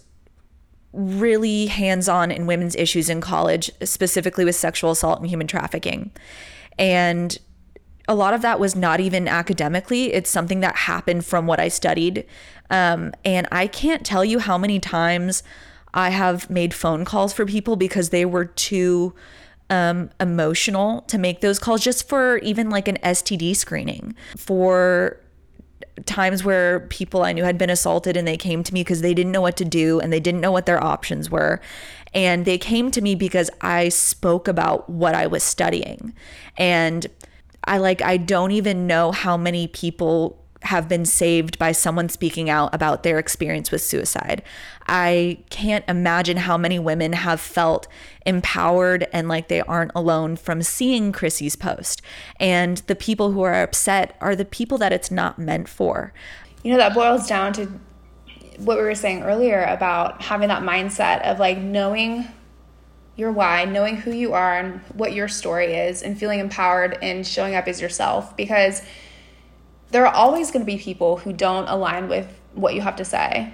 really hands-on in women's issues in college, specifically with sexual assault and human trafficking. And a lot of that was not even academically. It's something that happened from what I studied. Um, and I can't tell you how many times I have made phone calls for people because they were too um, emotional to make those calls just for even like an STD screening for times where people I knew had been assaulted and they came to me because they didn't know what to do and they didn't know what their options were. And they came to me because I spoke about what I was studying. And I like, I don't even know how many people have been saved by someone speaking out about their experience with suicide. I can't imagine how many women have felt empowered and like they aren't alone from seeing Chrissy's post. And the people who are upset are the people that it's not meant for. You know, that boils down to what we were saying earlier about having that mindset of like knowing your why, knowing who you are and what your story is, and feeling empowered and showing up as yourself because there are always going to be people who don't align with what you have to say.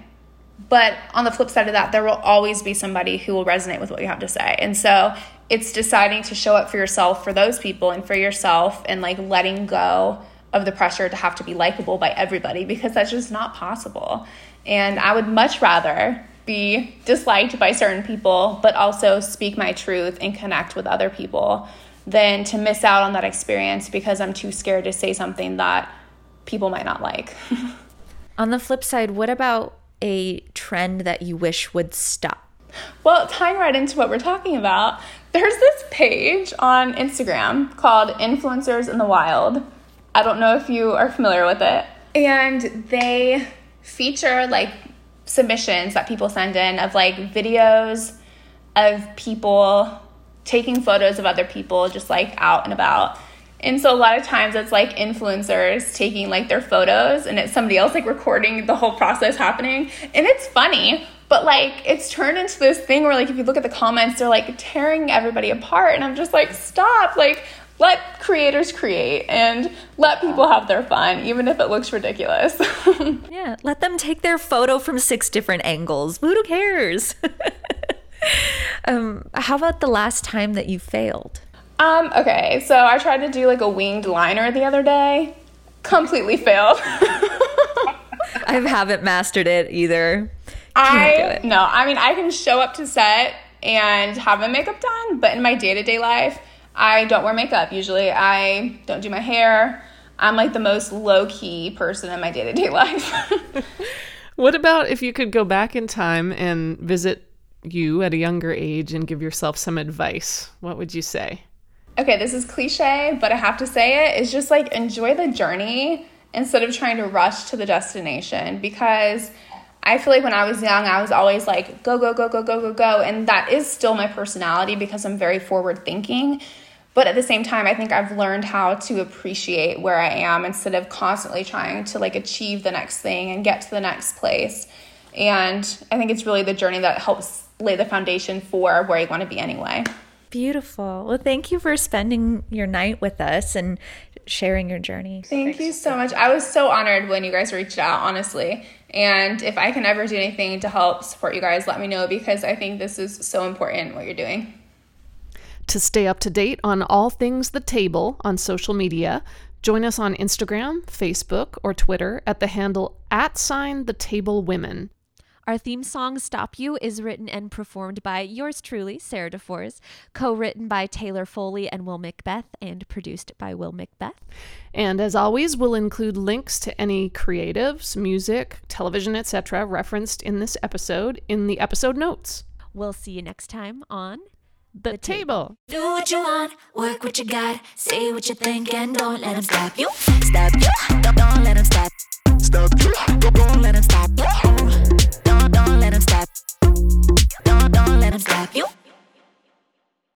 But on the flip side of that, there will always be somebody who will resonate with what you have to say. And so it's deciding to show up for yourself for those people and for yourself and like letting go of the pressure to have to be likable by everybody because that's just not possible. And I would much rather be disliked by certain people, but also speak my truth and connect with other people than to miss out on that experience because I'm too scared to say something that people might not like. On the flip side, what about a trend that you wish would stop? Well, tying right into what we're talking about, there's this page on Instagram called Influencers in the Wild. I don't know if you are familiar with it. And they feature like submissions that people send in of like videos of people taking photos of other people just like out and about and so a lot of times it's like influencers taking like their photos and it's somebody else like recording the whole process happening. And it's funny, but like it's turned into this thing where like if you look at the comments, they're like tearing everybody apart. And I'm just like, stop. Like let creators create and let people have their fun, even if it looks ridiculous. yeah, let them take their photo from six different angles. Who cares? um, how about the last time that you failed? Um, okay, so I tried to do like a winged liner the other day. Completely failed. I haven't mastered it either. Can't I no, I mean I can show up to set and have my makeup done, but in my day-to-day life, I don't wear makeup usually. I don't do my hair. I'm like the most low-key person in my day-to-day life. what about if you could go back in time and visit you at a younger age and give yourself some advice? What would you say? Okay, this is cliche, but I have to say it, is just like enjoy the journey instead of trying to rush to the destination because I feel like when I was young, I was always like, go, go, go, go, go, go, go. And that is still my personality because I'm very forward thinking. But at the same time, I think I've learned how to appreciate where I am instead of constantly trying to like achieve the next thing and get to the next place. And I think it's really the journey that helps lay the foundation for where you want to be anyway. Beautiful. Well, thank you for spending your night with us and sharing your journey. Thank you so much. I was so honored when you guys reached out, honestly. And if I can ever do anything to help support you guys, let me know because I think this is so important what you're doing. To stay up to date on all things the table on social media, join us on Instagram, Facebook, or Twitter at the handle at sign the table women. Our theme song, Stop You, is written and performed by yours truly, Sarah DeFors, co written by Taylor Foley and Will Macbeth, and produced by Will Macbeth. And as always, we'll include links to any creatives, music, television, etc., referenced in this episode in the episode notes. We'll see you next time on the, the table. table. Do what you want, work what you got, say what you think, and don't let them stop you. Stop you, don't, don't let them stop. Stop you, don't don't, don't let him stop. Don't, don't let him stop you.